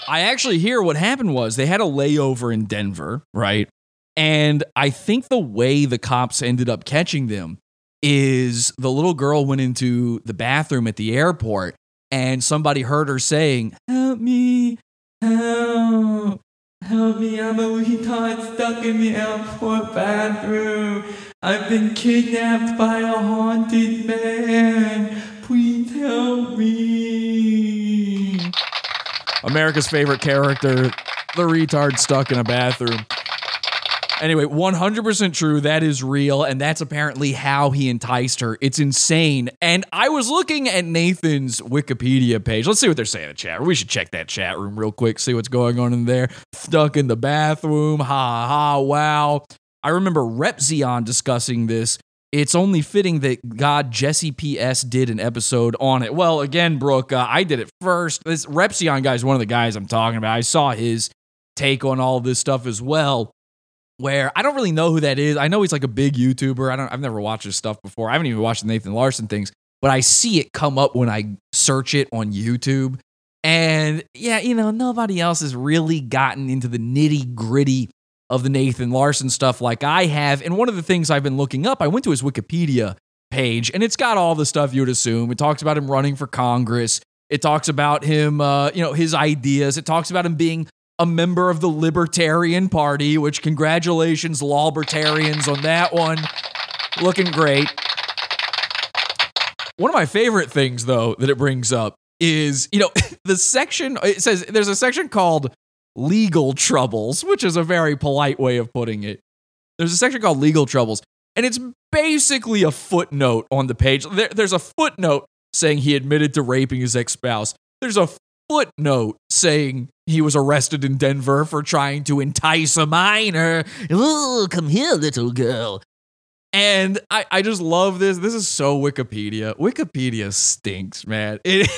Speaker 7: I actually hear what happened was they had a layover in Denver, right? And I think the way the cops ended up catching them is the little girl went into the bathroom at the airport and somebody heard her saying, Help me, help, help me, I'm a retard stuck in the airport bathroom. I've been kidnapped by a haunted man. Please help me. America's favorite character, the retard stuck in a bathroom. Anyway, 100% true. That is real. And that's apparently how he enticed her. It's insane. And I was looking at Nathan's Wikipedia page. Let's see what they're saying in the chat. room. We should check that chat room real quick, see what's going on in there. Stuck in the bathroom. Ha ha. Wow. I remember Repzion discussing this. It's only fitting that God Jesse PS did an episode on it. Well, again, Brooke, uh, I did it first. This Repzion guy is one of the guys I'm talking about. I saw his take on all this stuff as well where I don't really know who that is. I know he's like a big YouTuber. I don't I've never watched his stuff before. I haven't even watched the Nathan Larson things, but I see it come up when I search it on YouTube. And yeah, you know, nobody else has really gotten into the nitty gritty of the Nathan Larson stuff like I have. And one of the things I've been looking up, I went to his Wikipedia page and it's got all the stuff you would assume. It talks about him running for Congress. It talks about him, uh, you know, his ideas. It talks about him being a member of the Libertarian Party, which congratulations, Lawbertarians, on that one. Looking great. One of my favorite things, though, that it brings up is, you know, the section, it says there's a section called legal troubles, which is a very polite way of putting it. There's a section called legal troubles, and it's basically a footnote on the page. There, there's a footnote saying he admitted to raping his ex spouse. There's a footnote saying he was arrested in Denver for trying to entice a minor. Oh, come here, little girl. And I, I just love this. This is so Wikipedia. Wikipedia stinks, man. It,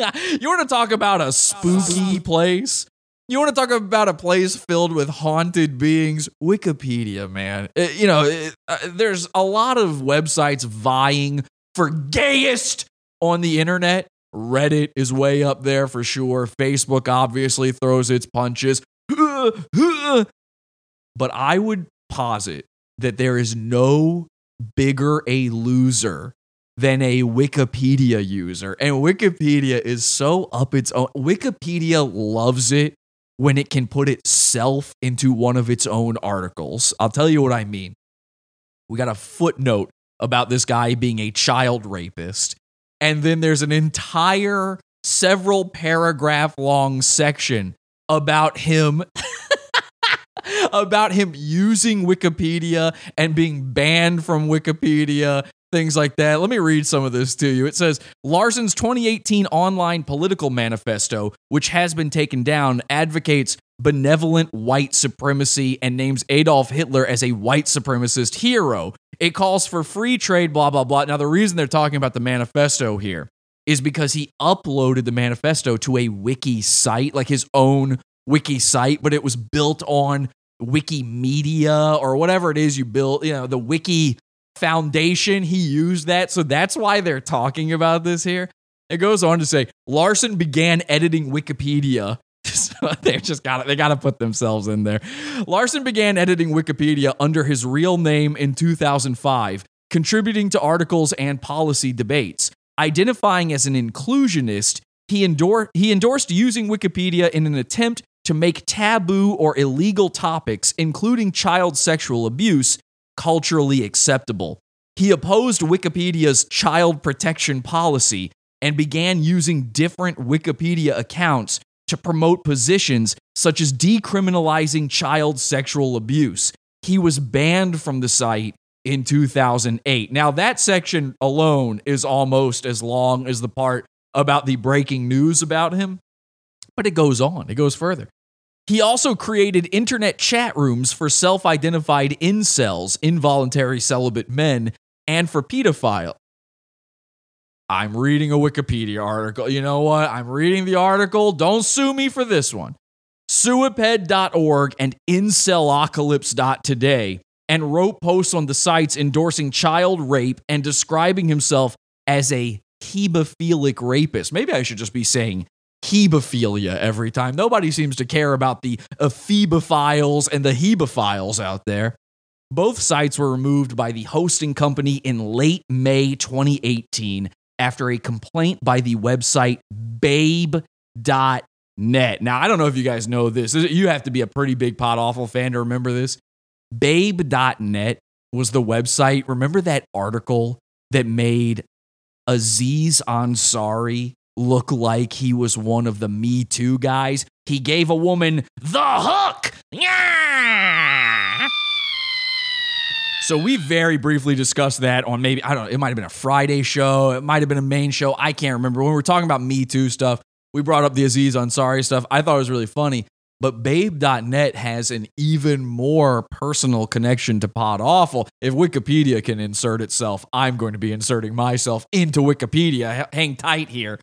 Speaker 7: you want to talk about a spooky place? You want to talk about a place filled with haunted beings? Wikipedia, man. It- you know, it- uh, there's a lot of websites vying for gayest on the internet. Reddit is way up there for sure. Facebook obviously throws its punches. But I would posit that there is no bigger a loser than a Wikipedia user. And Wikipedia is so up its own. Wikipedia loves it when it can put itself into one of its own articles. I'll tell you what I mean. We got a footnote about this guy being a child rapist. And then there's an entire several paragraph long section about him about him using Wikipedia and being banned from Wikipedia, things like that. Let me read some of this to you. It says Larson's 2018 online political manifesto, which has been taken down, advocates benevolent white supremacy and names Adolf Hitler as a white supremacist hero. It calls for free trade, blah, blah, blah. Now, the reason they're talking about the manifesto here is because he uploaded the manifesto to a wiki site, like his own wiki site, but it was built on Wikimedia or whatever it is you built, you know, the wiki foundation. He used that. So that's why they're talking about this here. It goes on to say Larson began editing Wikipedia. They just got They got to put themselves in there. Larson began editing Wikipedia under his real name in 2005, contributing to articles and policy debates. Identifying as an inclusionist, he, endor- he endorsed using Wikipedia in an attempt to make taboo or illegal topics, including child sexual abuse, culturally acceptable. He opposed Wikipedia's child protection policy and began using different Wikipedia accounts to promote positions such as decriminalizing child sexual abuse. He was banned from the site in 2008. Now, that section alone is almost as long as the part about the breaking news about him, but it goes on, it goes further. He also created internet chat rooms for self identified incels, involuntary celibate men, and for pedophile. I'm reading a Wikipedia article. You know what? I'm reading the article. Don't sue me for this one. Suiped.org and Incelocalypse.today and wrote posts on the sites endorsing child rape and describing himself as a hebephilic rapist. Maybe I should just be saying hebephilia every time. Nobody seems to care about the ephebophiles and the hebephiles out there. Both sites were removed by the hosting company in late May 2018 after a complaint by the website babe.net. Now, I don't know if you guys know this. You have to be a pretty big Pod Awful fan to remember this. Babe.net was the website. Remember that article that made Aziz Ansari look like he was one of the Me Too guys. He gave a woman the hook. Yeah. So we very briefly discussed that on maybe I don't know, it might have been a Friday show, it might have been a main show, I can't remember. When we were talking about Me Too stuff, we brought up the Aziz Ansari stuff. I thought it was really funny. But Babe.net has an even more personal connection to Pod Awful. If Wikipedia can insert itself, I'm going to be inserting myself into Wikipedia. Hang tight here.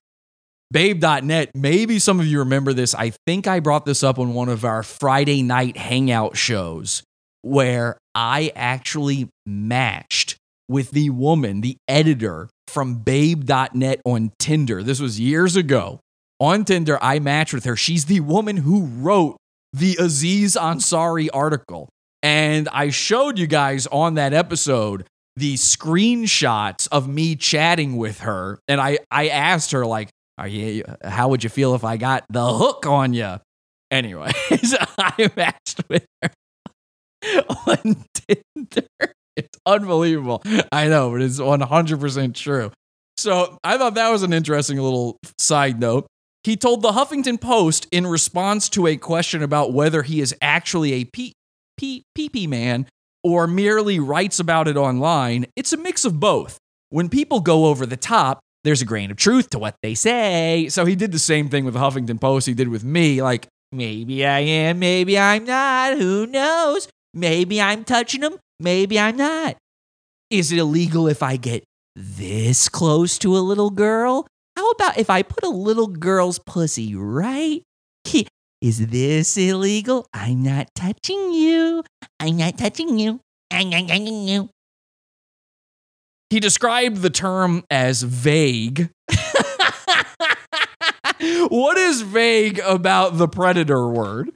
Speaker 7: Babe.net, maybe some of you remember this. I think I brought this up on one of our Friday night hangout shows where I actually matched with the woman, the editor from Babe.net on Tinder. This was years ago. On Tinder, I matched with her. She's the woman who wrote the Aziz Ansari article. And I showed you guys on that episode the screenshots of me chatting with her. And I, I asked her, like, are you, how would you feel if I got the hook on you? Anyways, I matched with her on Tinder. It's unbelievable. I know, but it's 100% true. So I thought that was an interesting little side note. He told the Huffington Post in response to a question about whether he is actually a pee pee man or merely writes about it online. It's a mix of both. When people go over the top, there's a grain of truth to what they say. So he did the same thing with the Huffington Post he did with me. Like, maybe I am, maybe I'm not. Who knows? Maybe I'm touching them, maybe I'm not. Is it illegal if I get this close to a little girl? How about if I put a little girl's pussy right? here? Is this illegal? I'm not touching you. I'm not touching you. I'm not touching you. He described the term as vague. what is vague about the predator word?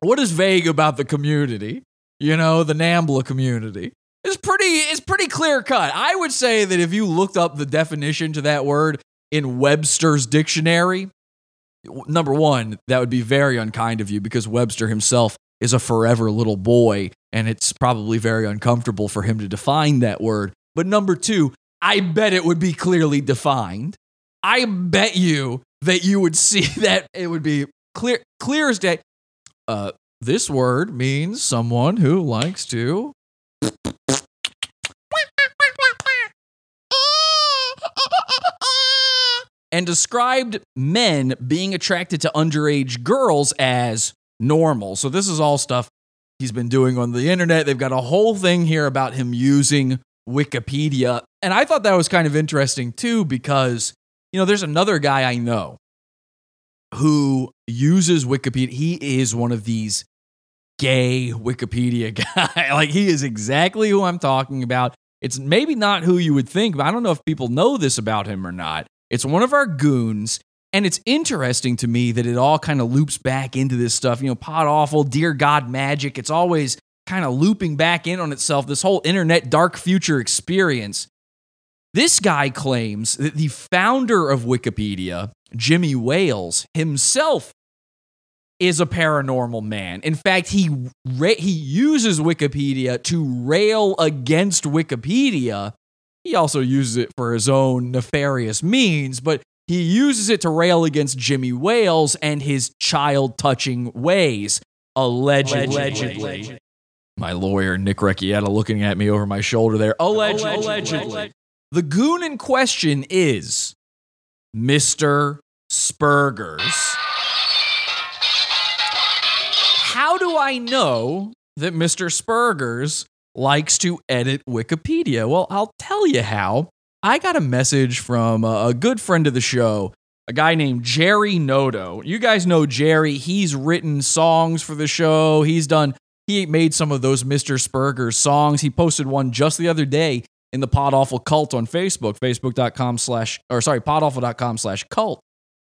Speaker 7: What is vague about the community? You know, the Nambla community. It's pretty it's pretty clear cut. I would say that if you looked up the definition to that word in Webster's dictionary, number 1, that would be very unkind of you because Webster himself is a forever little boy and it's probably very uncomfortable for him to define that word. But number 2, I bet it would be clearly defined. I bet you that you would see that it would be clear clear as day. Uh, this word means someone who likes to and described men being attracted to underage girls as normal. So this is all stuff he's been doing on the internet. They've got a whole thing here about him using Wikipedia. And I thought that was kind of interesting too because you know, there's another guy I know who uses Wikipedia. He is one of these gay Wikipedia guy. like he is exactly who I'm talking about. It's maybe not who you would think, but I don't know if people know this about him or not. It's one of our goons. And it's interesting to me that it all kind of loops back into this stuff. You know, pod awful, dear God magic. It's always kind of looping back in on itself, this whole internet dark future experience. This guy claims that the founder of Wikipedia, Jimmy Wales, himself is a paranormal man. In fact, he ra- he uses Wikipedia to rail against Wikipedia. He also uses it for his own nefarious means, but he uses it to rail against Jimmy Wales and his child touching ways. Allegedly. Allegedly. My lawyer, Nick Rekieta, looking at me over my shoulder there. Allegedly. Allegedly. The goon in question is Mr. Spergers. How do I know that Mr. Spergers likes to edit Wikipedia? Well, I'll tell you how. I got a message from a good friend of the show, a guy named Jerry Noto. You guys know Jerry. He's written songs for the show. He's done, he made some of those Mr. Spergers songs. He posted one just the other day in the Pod Awful cult on Facebook, facebook.com slash, or sorry, podawful.com slash cult.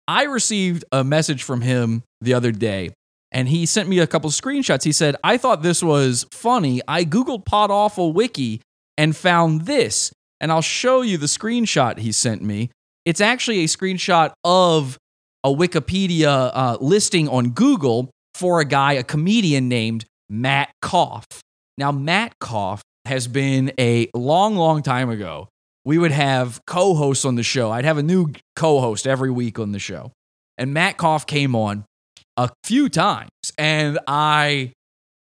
Speaker 7: I received a message from him the other day and he sent me a couple screenshots. He said, I thought this was funny. I Googled Pod Awful Wiki and found this. And I'll show you the screenshot he sent me. It's actually a screenshot of a Wikipedia uh, listing on Google for a guy, a comedian named Matt Koff. Now, Matt Koff has been a long, long time ago we would have co-hosts on the show. I'd have a new co-host every week on the show. And Matt Koff came on a few times and I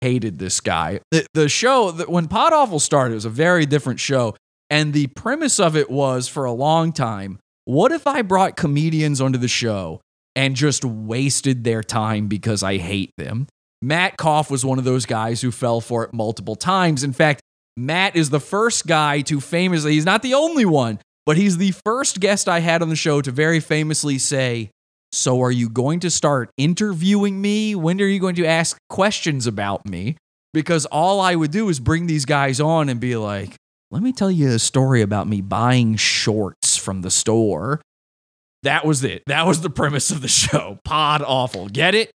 Speaker 7: hated this guy. The, the show that when Pod Awful started, it was a very different show. And the premise of it was for a long time, what if I brought comedians onto the show and just wasted their time because I hate them? Matt Koff was one of those guys who fell for it multiple times. In fact, Matt is the first guy to famously, he's not the only one, but he's the first guest I had on the show to very famously say, So are you going to start interviewing me? When are you going to ask questions about me? Because all I would do is bring these guys on and be like, Let me tell you a story about me buying shorts from the store. That was it. That was the premise of the show. Pod awful. Get it?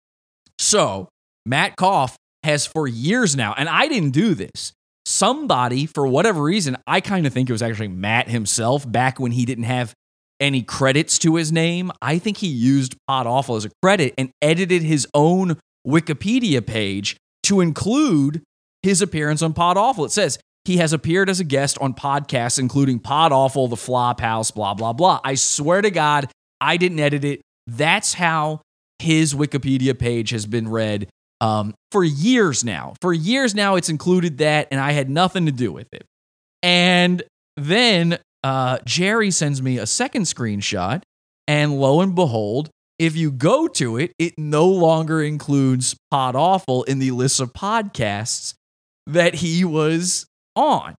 Speaker 7: So, Matt Koff has for years now, and I didn't do this. Somebody, for whatever reason, I kind of think it was actually Matt himself back when he didn't have any credits to his name. I think he used Pod Awful as a credit and edited his own Wikipedia page to include his appearance on Pod Awful. It says he has appeared as a guest on podcasts, including Pod Awful, The Flop House, blah, blah, blah. I swear to God, I didn't edit it. That's how his Wikipedia page has been read um, for years now. For years now, it's included that, and I had nothing to do with it. And then uh, Jerry sends me a second screenshot, and lo and behold, if you go to it, it no longer includes Pod Awful in the list of podcasts that he was on.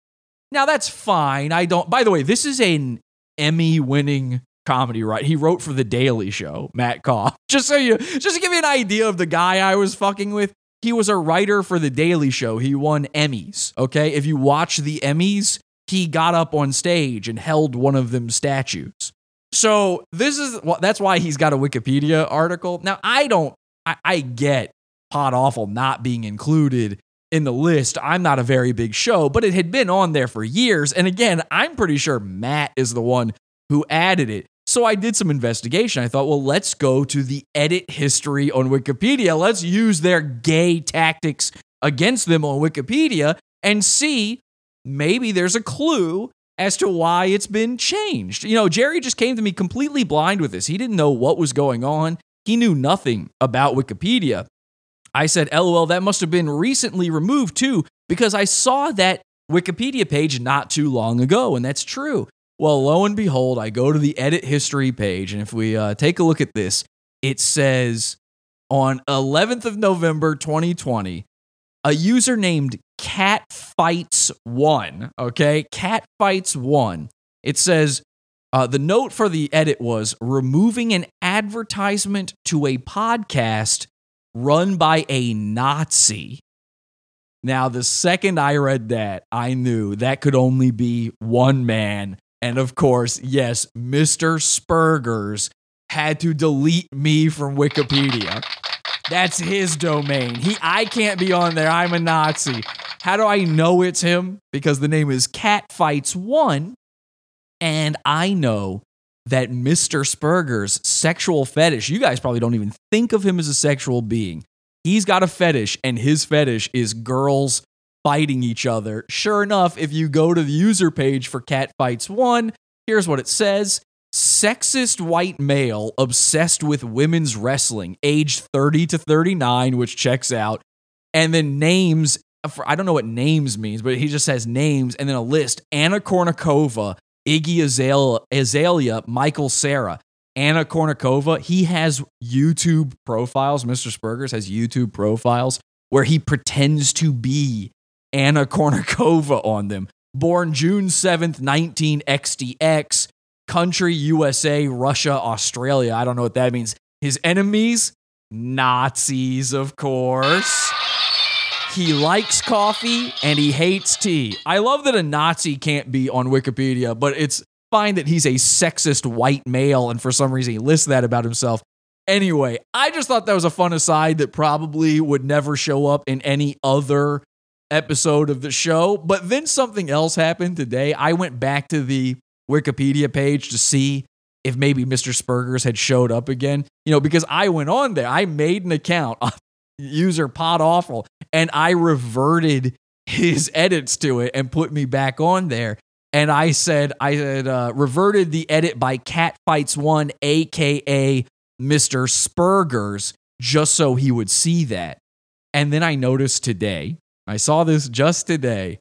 Speaker 7: Now that's fine. I don't. By the way, this is an Emmy-winning comedy, right? He wrote for The Daily Show, Matt Koff. Just so you, just to give you an idea of the guy I was fucking with. He was a writer for The Daily Show. He won Emmys. Okay, if you watch the Emmys, he got up on stage and held one of them statues. So this is well, that's why he's got a Wikipedia article. Now I don't, I, I get Pod Awful not being included in the list. I'm not a very big show, but it had been on there for years. And again, I'm pretty sure Matt is the one who added it. So I did some investigation. I thought, well, let's go to the edit history on Wikipedia. Let's use their gay tactics against them on Wikipedia and see maybe there's a clue as to why it's been changed. You know, Jerry just came to me completely blind with this. He didn't know what was going on, he knew nothing about Wikipedia. I said, LOL, that must have been recently removed too, because I saw that Wikipedia page not too long ago, and that's true. Well, lo and behold, I go to the edit history page, and if we uh, take a look at this, it says on 11th of November 2020, a user named Catfights1, okay? Catfights1. It says, uh, the note for the edit was removing an advertisement to a podcast run by a Nazi. Now, the second I read that, I knew that could only be one man. And of course, yes, Mr. Spergers had to delete me from Wikipedia. That's his domain. He I can't be on there. I'm a Nazi. How do I know it's him? Because the name is Catfights1 and I know that Mr. Sperger's sexual fetish, you guys probably don't even think of him as a sexual being. He's got a fetish, and his fetish is girls fighting each other. Sure enough, if you go to the user page for Catfights1, here's what it says Sexist white male obsessed with women's wrestling, age 30 to 39, which checks out. And then names, I don't know what names means, but he just says names and then a list Anna Kournikova, Iggy Azalea, Azalea, Michael Cera, Anna Kournikova. He has YouTube profiles. Mr. Spergers has YouTube profiles where he pretends to be Anna Kournikova on them. Born June 7th, 19 XDX, country USA, Russia, Australia. I don't know what that means. His enemies, Nazis, of course. He likes coffee and he hates tea. I love that a Nazi can't be on Wikipedia, but it's fine that he's a sexist white male and for some reason he lists that about himself. Anyway, I just thought that was a fun aside that probably would never show up in any other episode of the show. But then something else happened today. I went back to the Wikipedia page to see if maybe Mr. Spergers had showed up again. You know, because I went on there, I made an account, user Pod Awful, and I reverted his edits to it and put me back on there. and I said I had uh, reverted the edit by Catfights1, aka Mr. Spergers, just so he would see that. And then I noticed today, I saw this just today,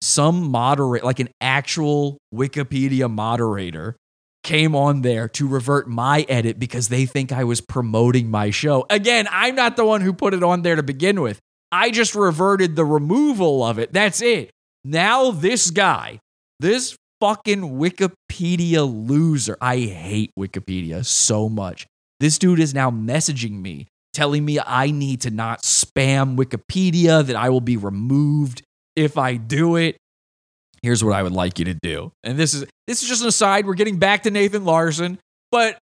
Speaker 7: some moderate, like an actual Wikipedia moderator, came on there to revert my edit because they think I was promoting my show. Again, I'm not the one who put it on there to begin with. I just reverted the removal of it. That's it. Now, this guy, this fucking Wikipedia loser, I hate Wikipedia so much. This dude is now messaging me, telling me I need to not spam Wikipedia, that I will be removed if I do it. Here's what I would like you to do. And this is this is just an aside. We're getting back to Nathan Larson, but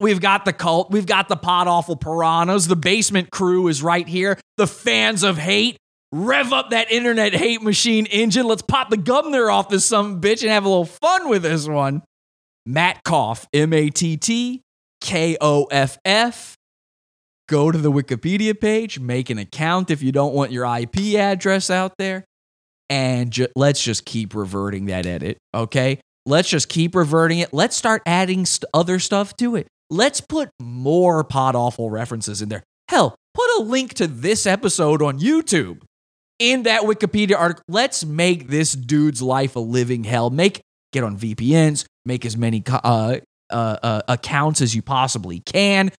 Speaker 7: we've got the cult, we've got the pod awful piranhas, the basement crew is right here, the fans of hate. Rev up that internet hate machine engine. Let's pop the governor off this some bitch and have a little fun with this one. Matt Koff, M A T T K O F F. Go to the Wikipedia page, make an account if you don't want your IP address out there, and ju- let's just keep reverting that edit, okay? Let's just keep reverting it. Let's start adding st- other stuff to it. Let's put more pod awful references in there. Hell, put a link to this episode on YouTube in that Wikipedia article. Let's make this dude's life a living hell. Make get on VPNs, make as many uh, uh, uh, accounts as you possibly can.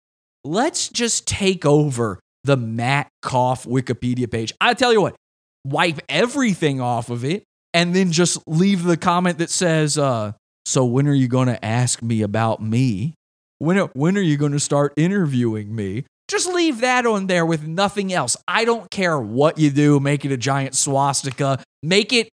Speaker 7: Let's just take over the Matt Koff Wikipedia page. I tell you what, wipe everything off of it and then just leave the comment that says, uh, "So when are you going to ask me about me? When when are you going to start interviewing me?" Just leave that on there with nothing else. I don't care what you do. Make it a giant swastika. Make it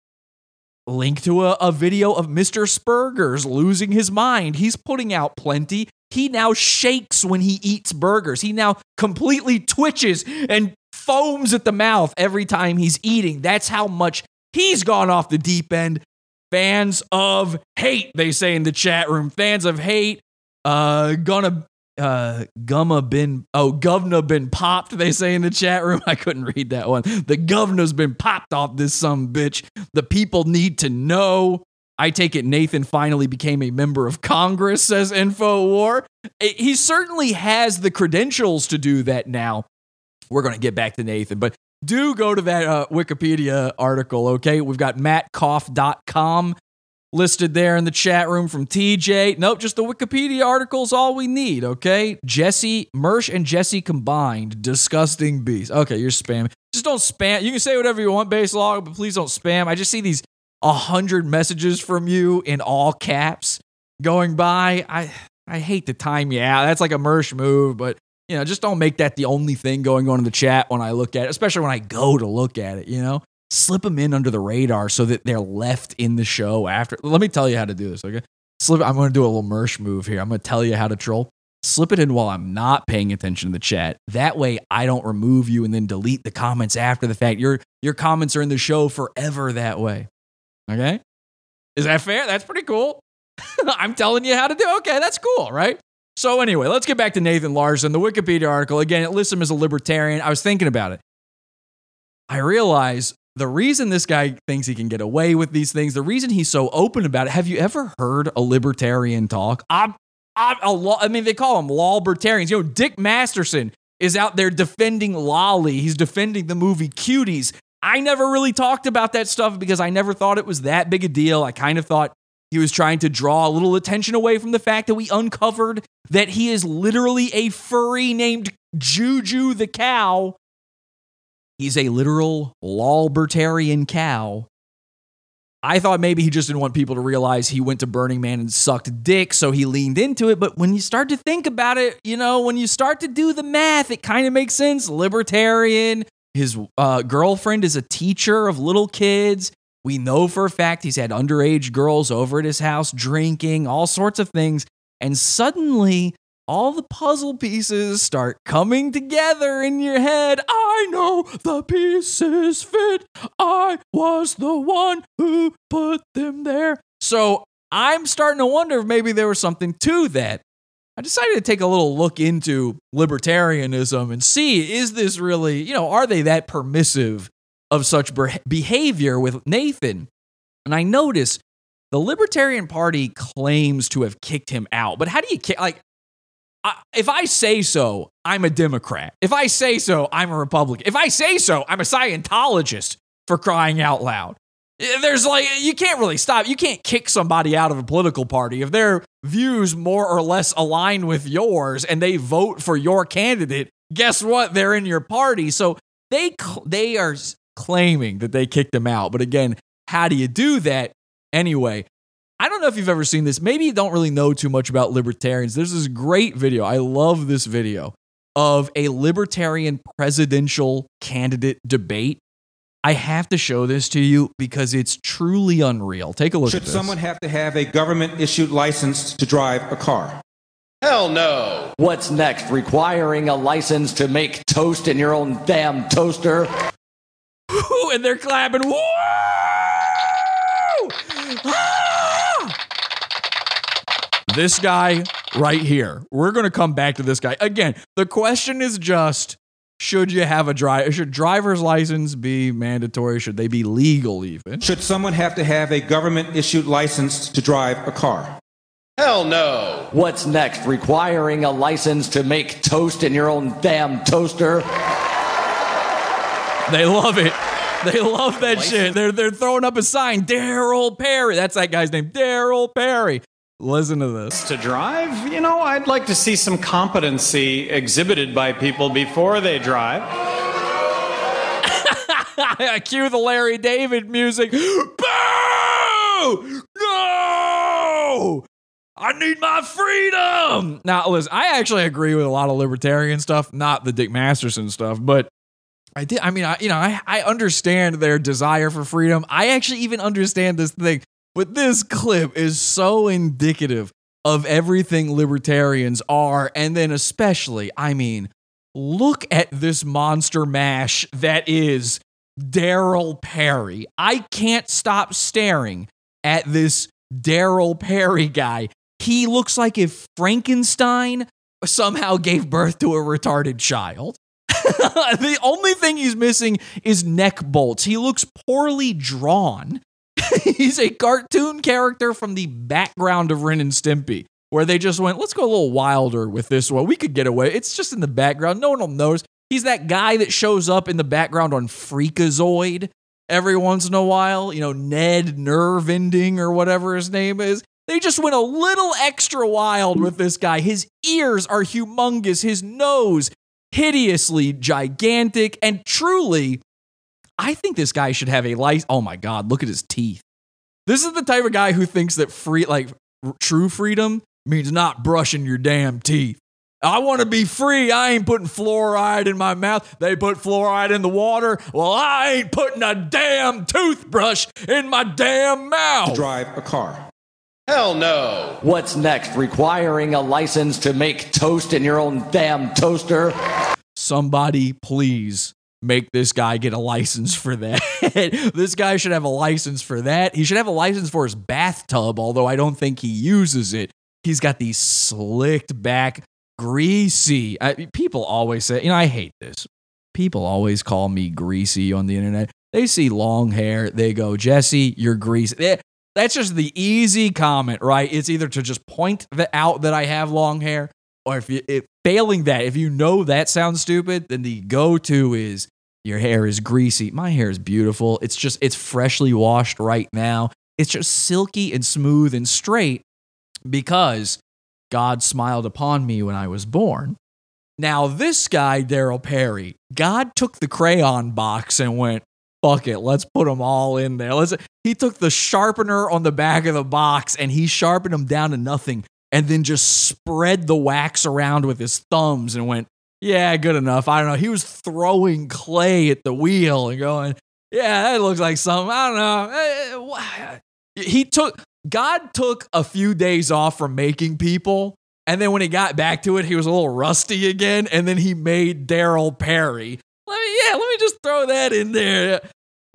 Speaker 7: link to a, a video of Mr. Spergers losing his mind. He's putting out plenty. He now shakes when he eats burgers. He now completely twitches and foams at the mouth every time he's eating. That's how much he's gone off the deep end. Fans of hate, they say in the chat room. Fans of hate, uh, gonna uh gumma been oh governor been popped they say in the chat room i couldn't read that one the governor's been popped off this some bitch the people need to know i take it nathan finally became a member of congress says infowar he certainly has the credentials to do that now we're going to get back to nathan but do go to that uh, wikipedia article okay we've got mattkoff.com listed there in the chat room from TJ. Nope, just the Wikipedia article is all we need, okay? Jesse, Mersh and Jesse combined. Disgusting beast. Okay, you're spamming. Just don't spam. You can say whatever you want, base log, but please don't spam. I just see these a hundred messages from you in all caps going by. I I hate to time you out. That's like a Mersh move, but you know, just don't make that the only thing going on in the chat when I look at it, especially when I go to look at it, you know? slip them in under the radar so that they're left in the show after. Let me tell you how to do this, okay? Slip. I'm going to do a little merch move here. I'm going to tell you how to troll. Slip it in while I'm not paying attention to the chat. That way, I don't remove you and then delete the comments after the fact. Your your comments are in the show forever that way. Okay? Is that fair? That's pretty cool. I'm telling you how to do. Okay, that's cool, right? So anyway, let's get back to Nathan Larson. The Wikipedia article again. It lists him as a libertarian. I was thinking about it. I realize the reason this guy thinks he can get away with these things, the reason he's so open about it. Have you ever heard a libertarian talk? I'm. I mean, they call them lawbertarians. You know, Dick Masterson is out there defending Lolly. He's defending the movie Cuties. I never really talked about that stuff because I never thought it was that big a deal. I kind of thought he was trying to draw a little attention away from the fact that we uncovered that he is literally a furry named Juju the cow He's a literal Lawbertarian cow. I thought maybe he just didn't want people to realize he went to Burning Man and sucked dick, so he leaned into it. But when you start to think about it, you know, when you start to do the math, it kind of makes sense. Libertarian, his uh, girlfriend is a teacher of little kids. We know for a fact he's had underage girls over at his house drinking, all sorts of things. And suddenly, all the puzzle pieces start coming together in your head. I know the pieces fit. I was the one who put them there. So I'm starting to wonder if maybe there was something to that. I decided to take a little look into libertarianism and see is this really, you know, are they that permissive of such behavior with Nathan? And I notice The Libertarian Party claims to have kicked him out, but how do you? Like, I, if I say so, I'm a Democrat. If I say so, I'm a Republican. If I say so, I'm a Scientologist for crying out loud. There's like, you can't really stop. You can't kick somebody out of a political party if their views more or less align with yours and they vote for your candidate. Guess what? They're in your party. So they they are claiming that they kicked him out. But again, how do you do that? Anyway, I don't know if you've ever seen this. Maybe you don't really know too much about libertarians. There's this great video. I love this video of a libertarian presidential candidate debate. I have to show this to you because it's truly unreal. Take a look
Speaker 25: Should
Speaker 7: at this.
Speaker 25: someone have to have a government issued license to drive a car?
Speaker 26: Hell no. What's next? Requiring a license to make toast in your own damn toaster?
Speaker 7: and they're clapping. Woo! Ah! This guy right here. We're going to come back to this guy. Again, the question is just should you have a drive should driver's license be mandatory? Should they be legal even?
Speaker 25: Should someone have to have a government issued license to drive a car?
Speaker 26: Hell no. What's next? Requiring a license to make toast in your own damn toaster?
Speaker 7: They love it. They love that shit. They're they're throwing up a sign, Darryl Perry. That's that guy's name, Darryl Perry. Listen to this.
Speaker 27: To drive, you know, I'd like to see some competency exhibited by people before they drive.
Speaker 7: I cue the Larry David music. Boo! No! I need my freedom. Now, listen, I actually agree with a lot of libertarian stuff, not the Dick Masterson stuff, but I did. I mean, I, you know, I, I understand their desire for freedom. I actually even understand this thing, but this clip is so indicative of everything libertarians are, and then especially, I mean, look at this monster mash that is Darryl Perry. I can't stop staring at this Darryl Perry guy. He looks like if Frankenstein somehow gave birth to a retarded child. the only thing he's missing is neck bolts. He looks poorly drawn. he's a cartoon character from the background of Ren and Stimpy, where they just went, let's go a little wilder with this one. We could get away. It's just in the background. No one will notice. He's that guy that shows up in the background on Freakazoid every once in a while. You know, Ned Nerve Ending or whatever his name is. They just went a little extra wild with this guy. His ears are humongous, his nose hideously gigantic, and truly, I think this guy should have a license. Oh my God, look at his teeth. This is the type of guy who thinks that free, like r- true freedom, means not brushing your damn teeth. I want to be free. I ain't putting fluoride in my mouth. They put fluoride in the water. Well, I ain't putting a damn toothbrush in my damn mouth.
Speaker 25: Drive a car.
Speaker 26: Hell no. What's next? Requiring a license to make toast in your own damn toaster?
Speaker 7: somebody please make this guy get a license for that. this guy should have a license for that. He should have a license for his bathtub, although I don't think he uses it. He's got these slicked back, greasy. I, people always say, you know, I hate this. People always call me greasy on the internet. They see long hair, they go, Jesse, you're greasy. That's just the easy comment, right? It's either to just point out that I have long hair, or if you if failing that, if you know that sounds stupid, then the go-to is your hair is greasy. My hair is beautiful. It's just it's freshly washed right now. It's just silky and smooth and straight because God smiled upon me when I was born. Now, this guy, Darryl Perry, God took the crayon box and went, fuck it, let's put them all in there. Let's, he took the sharpener on the back of the box and he sharpened them down to nothing and then just spread the wax around with his thumbs and went, yeah, good enough. I don't know. He was throwing clay at the wheel and going, yeah, that looks like something. I don't know. Eh, He took, God took a few days off from making people. And then when he got back to it, he was a little rusty again. And then he made Darryl Perry. Let me, yeah, let me just throw that in there.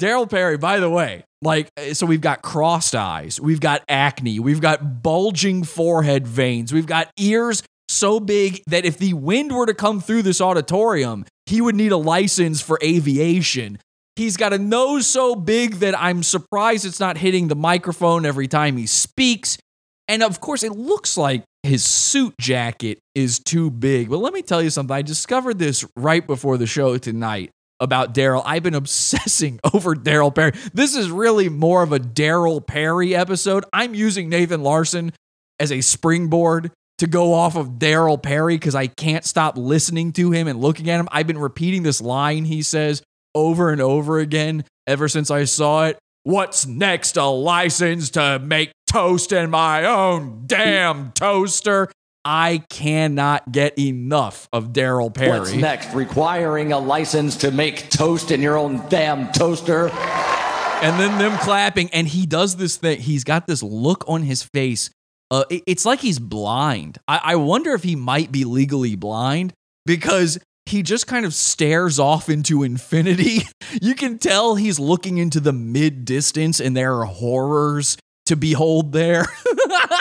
Speaker 7: Darryl Perry, by the way, like, eh, so we've got crossed eyes, we've got acne, we've got bulging forehead veins, we've got ears so big that if the wind were to come through this auditorium, he would need a license for aviation. He's got a nose so big that I'm surprised it's not hitting the microphone every time he speaks. And of course, it looks like his suit jacket is too big. But let me tell you something. I discovered this right before the show tonight about Darryl. I've been obsessing over Darryl Perry. This is really more of a Darryl Perry episode. I'm using Nathan Larson as a springboard to go off of Darryl Perry because I can't stop listening to him and looking at him. I've been repeating this line he says over and over again ever since I saw it. What's next? A license to make toast in my own damn toaster. I cannot get enough of Darryl Perry.
Speaker 26: What's next? Requiring a license to make toast in your own damn toaster.
Speaker 7: and then them clapping and he does this thing he's got this look on his face uh, it- it's like he's blind I-, I wonder if he might be legally blind because he just kind of stares off into infinity you can tell he's looking into the mid distance and there are horrors to behold there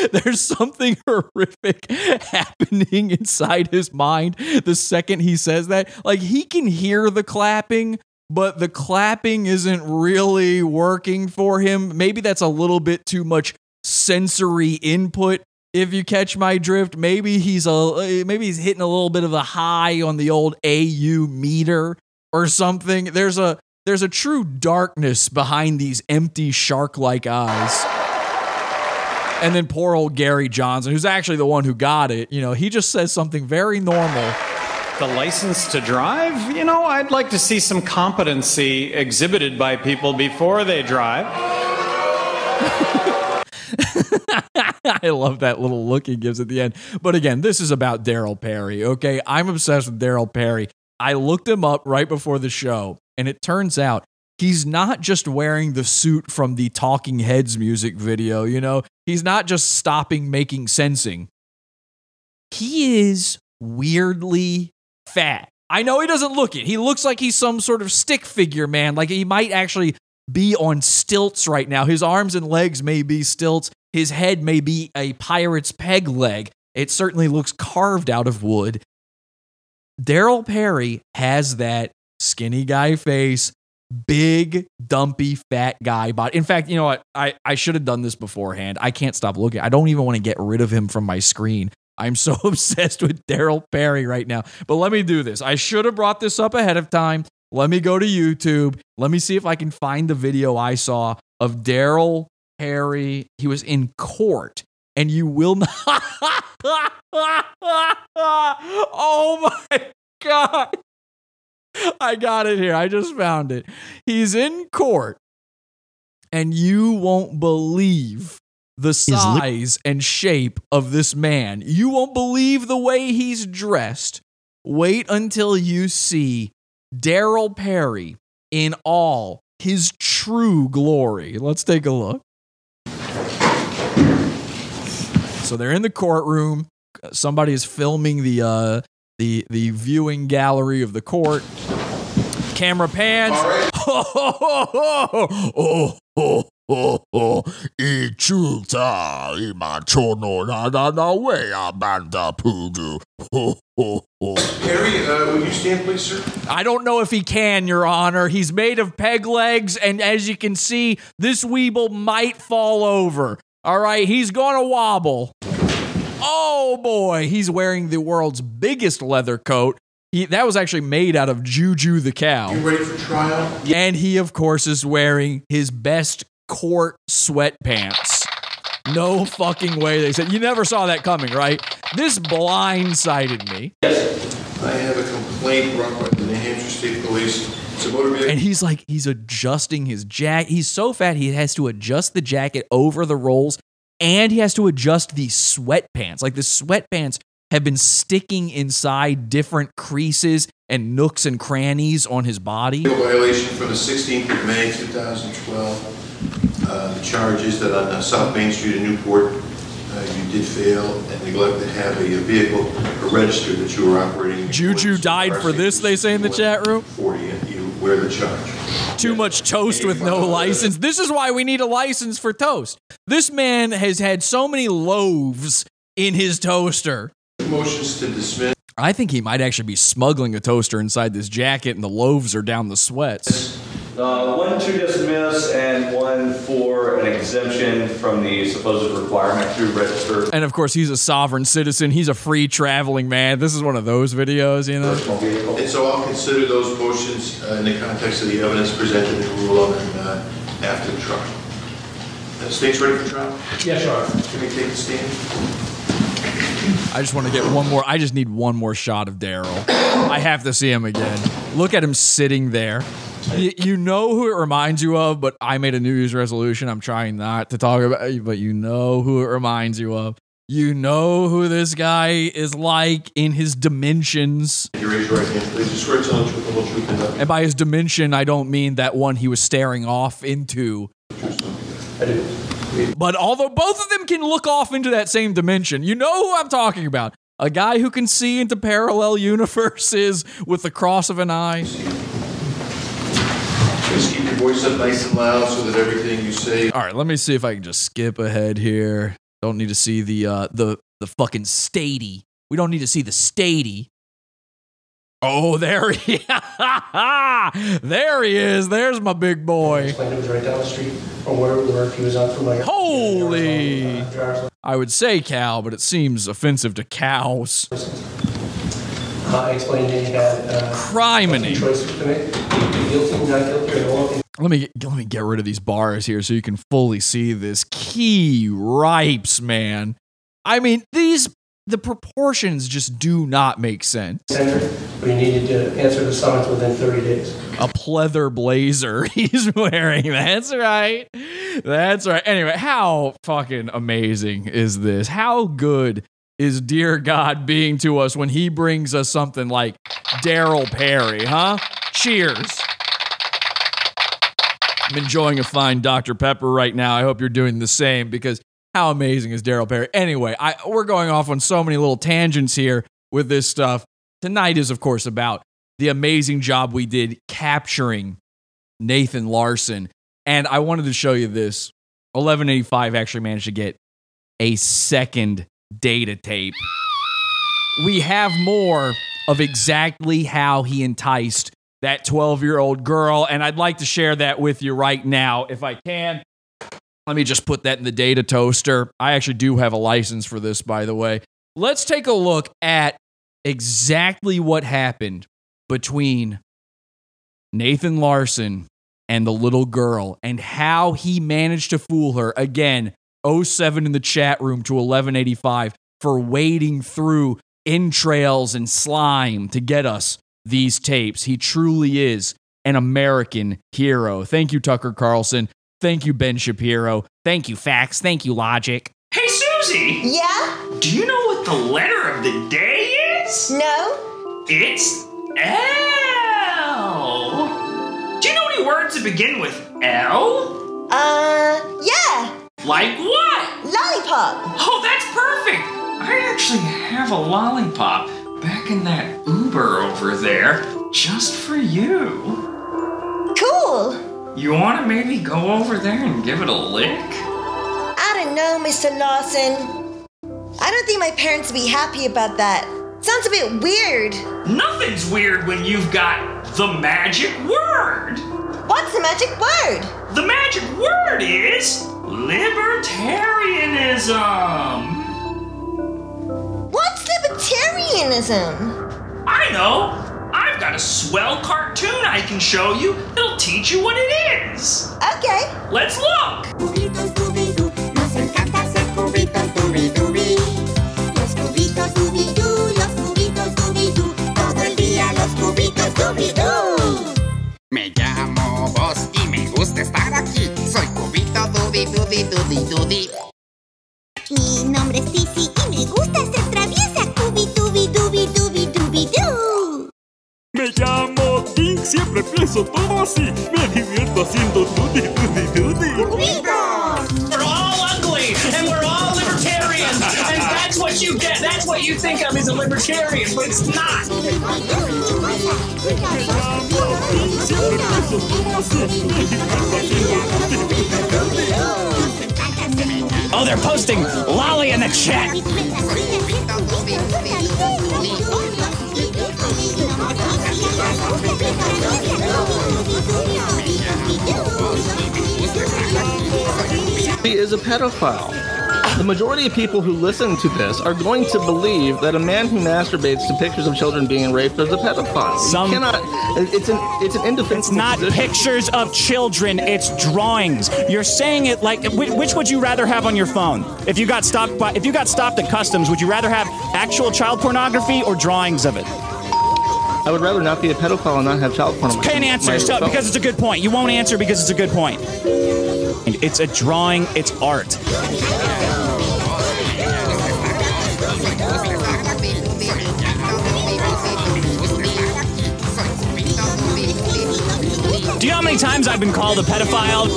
Speaker 7: there's something horrific happening inside his mind the second he says that. Like he can hear the clapping, but the clapping isn't really working for him. Maybe that's a little bit too much sensory input. If you catch my drift, maybe he's a maybe he's hitting a little bit of a high on the old AU meter or something. There's a there's a true darkness behind these empty shark-like eyes. And then poor old Gary Johnson, who's actually the one who got it, you know, he just says something very normal.
Speaker 27: The license to drive? You know, I'd like to see some competency exhibited by people before they drive.
Speaker 7: I love that little look he gives at the end. But again, this is about Darryl Perry, okay? I'm obsessed with Darryl Perry. I looked him up right before the show, and it turns out he's not just wearing the suit from the Talking Heads music video, you know? He's not just stopping making sensing. He is weirdly fat. I know he doesn't look it. He looks like he's some sort of stick figure man, like he might actually be on stilts right now. His arms and legs may be stilts. His head may be a pirate's peg leg. It certainly looks carved out of wood. Darryl Perry has that skinny guy face, big, dumpy, fat guy body. In fact, you know what? I, I should have done this beforehand. I can't stop looking. I don't even want to get rid of him from my screen. I'm so obsessed with Darryl Perry right now. But let me do this. I should have brought this up ahead of time. Let me go to YouTube. Let me see if I can find the video I saw of Darryl Perry. He was in court, and you will not. oh my God. I got it here. I just found it. He's in court, and you won't believe the size and shape of this man. You won't believe the way he's dressed. Wait until you see Darryl Perry in all his true glory. Let's take a look. So they're in the courtroom. Somebody is filming the uh, the the viewing gallery of the court. Camera pans.
Speaker 28: oh, oh, oh, oh, ichuta imachono na na na wea banda pugu. Oh, oh, oh.
Speaker 29: Harry, uh, would you stand, please, sir?
Speaker 7: I don't know if he can, Your Honor. He's made of peg legs, and as you can see, this weeble might fall over. All right, he's gonna wobble. Oh boy, he's wearing the world's biggest leather coat. He, that was actually made out of Juju the cow.
Speaker 29: You ready for trial?
Speaker 7: And he, of course, is wearing his best court sweatpants. No fucking way. They said, you never saw that coming, right? This blindsided me.
Speaker 29: Yes, I have a complaint brought by the New Hampshire State Police. It's a motor vehicle.
Speaker 7: And he's like, he's adjusting his jacket. He's so fat, he has to adjust the jacket over the rolls and he has to adjust the sweatpants. Like the sweatpants have been sticking inside different creases and nooks and crannies on his body.
Speaker 29: violation from the 16th of May 2012. Uh, The charge is that on uh, South Main Street in Newport, uh, you did fail and neglect to have a vehicle registered that you were operating.
Speaker 7: Juju died for this, they say in the chat room.
Speaker 29: 40, and you wear the charge.
Speaker 7: Too much toast with no license. This is why we need a license for toast. This man has had so many loaves in his toaster.
Speaker 29: Motions to dismiss.
Speaker 7: I think he might actually be smuggling a toaster inside this jacket, and the loaves are down the sweats.
Speaker 30: Uh, one to dismiss and one for an exemption from the supposed requirement to register.
Speaker 7: And of course, he's a sovereign citizen. He's a free traveling man. This is one of those videos, you know.
Speaker 29: And so I'll consider those motions uh, in the context of the evidence presented and rule on them uh, after the trial. Uh, State's ready for trial?
Speaker 30: Yes, Your Honor.
Speaker 29: Can we take the stand?
Speaker 7: I just want to get one more. I just need one more shot of Darryl. I have to see him again. Look at him sitting there. You, you know who it reminds you of, but I made a New Year's resolution. I'm trying not to talk about it, but you know who it reminds you of. You know who this guy is like in his dimensions.
Speaker 29: You raise your right hand, please. You swear to tell the truth, the whole truth, and nothing
Speaker 7: And by his dimension, I don't mean that one he was staring off into.
Speaker 30: I do.
Speaker 7: But although both of them can look off into that same dimension, you know who I'm talking about. A guy who can see into parallel universes with the cross of an eye.
Speaker 29: Just keep your voice up nice and loud so that everything you say
Speaker 7: All right, let me see if I can just skip ahead here. Don't need to see the uh the the fucking statey. We don't need to see the statey. Oh, there he There he is. There's my big boy.
Speaker 31: It was right down the street from where we were. He was from like.
Speaker 7: Holy! I would say cow, but it seems offensive to cows.
Speaker 31: Uh, I explained that he had uh,
Speaker 7: Criminy.
Speaker 31: to make: guilty, not guilty, or no guilty.
Speaker 7: Let me get, let me get rid of these bars here so you can fully see this. Key ripes, man. I mean, these the proportions just do not make sense.
Speaker 31: Senator, but needed to answer the summons within 30 days.
Speaker 7: A pleather blazer he's wearing. That's right. That's right. Anyway, how fucking amazing is this? How good is dear God being to us when he brings us something like Darryl Perry, huh? Cheers. I'm enjoying a fine Dr. Pepper right now. I hope you're doing the same because how amazing is Darryl Perry? Anyway, I, we're going off on so many little tangents here with this stuff. Tonight is, of course, about the amazing job we did capturing Nathan Larson. And I wanted to show you this. 1185 actually managed to get a second data tape. We have more of exactly how he enticed that 12 year old girl. And I'd like to share that with you right now if I can. Let me just put that in the data toaster. I actually do have a license for this, by the way. Let's take a look at exactly what happened between Nathan Larson and the little girl and how he managed to fool her. Again, 07 in the chat room to 1185 for wading through entrails and slime to get us these tapes. He truly is an American hero. Thank you, Tucker Carlson. Thank you, Ben Shapiro. Thank you, Facts. Thank you, Logic.
Speaker 20: Hey, Susie!
Speaker 21: Yeah?
Speaker 20: Do you know what the letter of the day is?
Speaker 21: No?
Speaker 20: It's L. Do you know any words that begin with L?
Speaker 21: Uh, yeah.
Speaker 20: Like what?
Speaker 21: Lollipop.
Speaker 20: Oh, that's perfect. I actually have a lollipop back in that Uber over there just for you.
Speaker 21: Cool.
Speaker 20: You want to maybe go over there and give it a lick?
Speaker 21: I don't know, Mr. Lawson. I don't think my parents would be happy about that. Sounds a bit weird.
Speaker 20: Nothing's weird when you've got the magic word.
Speaker 21: What's the magic word?
Speaker 20: The magic word is libertarianism.
Speaker 21: What's libertarianism?
Speaker 20: I know. I've got a swell cartoon I can show you that'll teach you what it is.
Speaker 21: Okay.
Speaker 20: Let's look.
Speaker 15: Cubitos Dubidú, nos encanta hacer cubitos Dubidubí. Los cubitos Dubidú, los cubitos Dubidú, todo el día los cubitos Dubidú.
Speaker 32: Me llamo Vos y me gusta estar aquí. Soy cubito Dubi Dubi Dubi Dubi.
Speaker 15: Mi nombre es Tizi Me
Speaker 19: llamo King, siempre pienso todo así. Me divierto haciendo duty, duty, duty.
Speaker 33: We're all ugly and we're all libertarians, and that's what you get. That's what you think of as a libertarian, but it's not. Oh, they're posting lolly in the chat.
Speaker 15: He
Speaker 34: is a pedophile. The majority of people who listen to this are going to believe that a man who masturbates to pictures of children being raped is a pedophile.
Speaker 35: Some
Speaker 34: you cannot. It's an it's an indefensible.
Speaker 35: It's not
Speaker 34: position.
Speaker 35: pictures of children. It's drawings. You're saying it like which, which, would you rather have on your phone? If you got stopped by if you got stopped at customs, would you rather have actual child pornography or drawings of it?
Speaker 34: I would rather not be a pedophile and not have child pornography.
Speaker 35: Can't answer because it's a good point. You won't answer because it's a good point. And It's a drawing, it's art. Do you know how many times I've been called a pedophile?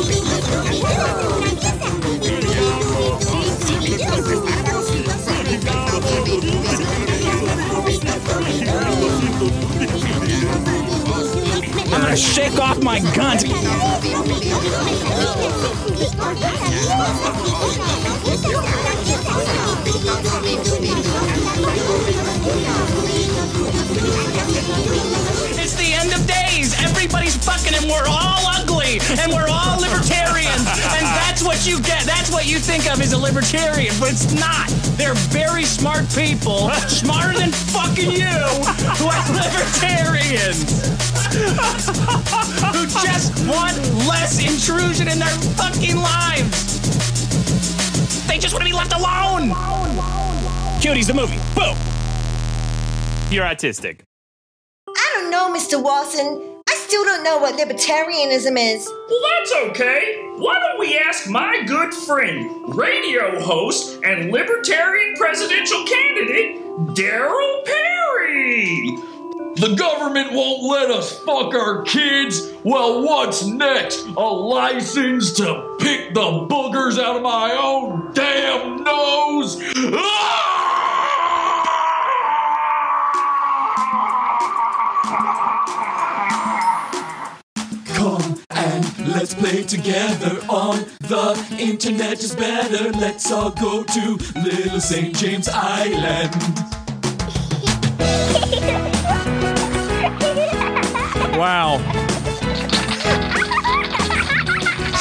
Speaker 35: My gun.
Speaker 33: It's the end of days. Everybody's fucking and we're all ugly and we're all libertarians. and that's what you get. That's what you think of as a libertarian, but it's not. They're very smart people, smarter than fucking you, who are libertarians. who just want less intrusion in their fucking lives. They just want to be left alone.
Speaker 35: Cuties, the movie. Boom. You're autistic.
Speaker 21: I don't know, Mr. Watson. I still don't know what libertarianism is.
Speaker 20: Well, that's okay. Why don't we ask my good friend, radio host, and libertarian presidential candidate, Darryl Perry?
Speaker 36: The government won't let us fuck our kids. Well, what's next? A license to pick the boogers out of my own damn nose? Ah!
Speaker 19: Come and let's play together on the internet is better. Let's all go to Little St. James Island.
Speaker 7: Wow.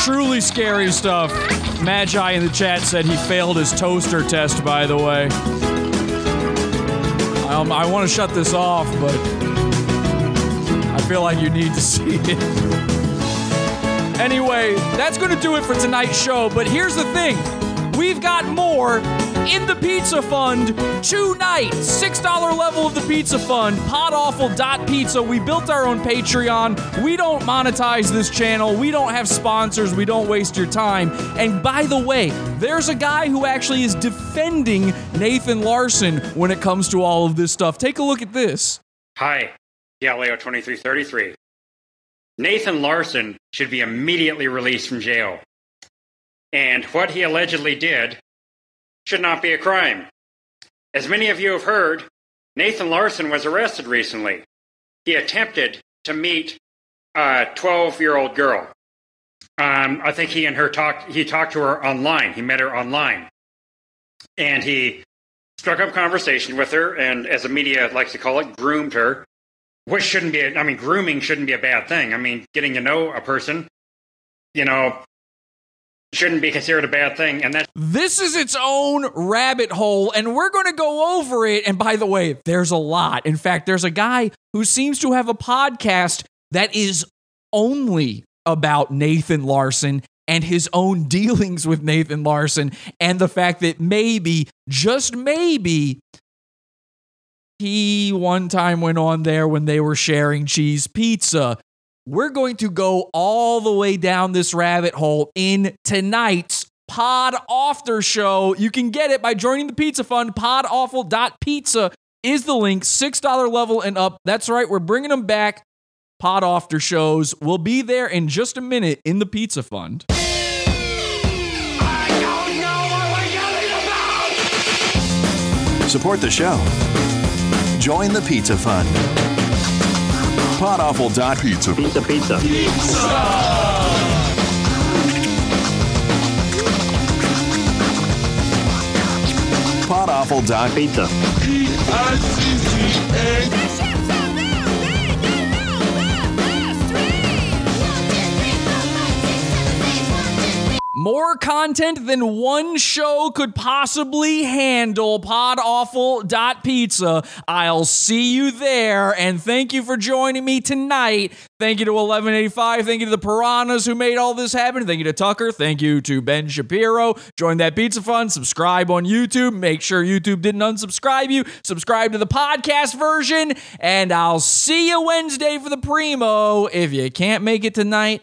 Speaker 7: Truly scary stuff. Magi in the chat said he failed his toaster test, by the way. Um, I want to shut this off, but I feel like you need to see it. Anyway, that's going to do it for tonight's show, but here's the thing we've got more in the Pizza Fund tonight. $6 level of the Pizza Fund, podawful.pizza. We built our own Patreon. We don't monetize this channel. We don't have sponsors. We don't waste your time. And by the way, there's a guy who actually is defending Nathan Larson when it comes to all of this stuff. Take a look at this.
Speaker 37: Hi, Galileo 2333. Nathan Larson should be immediately released from jail. And what he allegedly did should not be a crime. As many of you have heard, Nathan Larson was arrested recently. He attempted to meet a 12 year old girl. Um, I think he and her talked, he talked to her online. He met her online. And he struck up conversation with her, and as the media likes to call it, groomed her which shouldn't be a, I mean grooming shouldn't be a bad thing. I mean getting to know a person, you know, shouldn't be considered a bad thing and that's
Speaker 7: This is its own rabbit hole, and we're going to go over it. And by the way, there's a lot. In fact, there's a guy who seems to have a podcast that is only about Nathan Larson and his own dealings with Nathan Larson, and the fact that maybe, just maybe, he one time went on there when they were sharing cheese pizza. We're going to go all the way down this rabbit hole in tonight's Pod After Show. You can get it by joining the Pizza Fund. Podawful.pizza is the link. $6 level and up. That's right, we're bringing them back. Pod After Shows. We'll be there in just a minute in the Pizza Fund.
Speaker 24: Support the show. Join the Pizza Fund. Podawful.pizza. Pizza, pizza. Podawful.pizza.
Speaker 7: More more content than one show could possibly handle. Podawful.pizza. I'll see you there. And thank you for joining me tonight. Thank you to 1185. Thank you to the Piranhas who made all this happen. Thank you to Tucker. Thank you to Ben Shapiro. Join that Pizza Fund. Subscribe on YouTube. Make sure YouTube didn't unsubscribe you. Subscribe to the podcast version. And I'll see you Wednesday for the Primo. If you can't make it tonight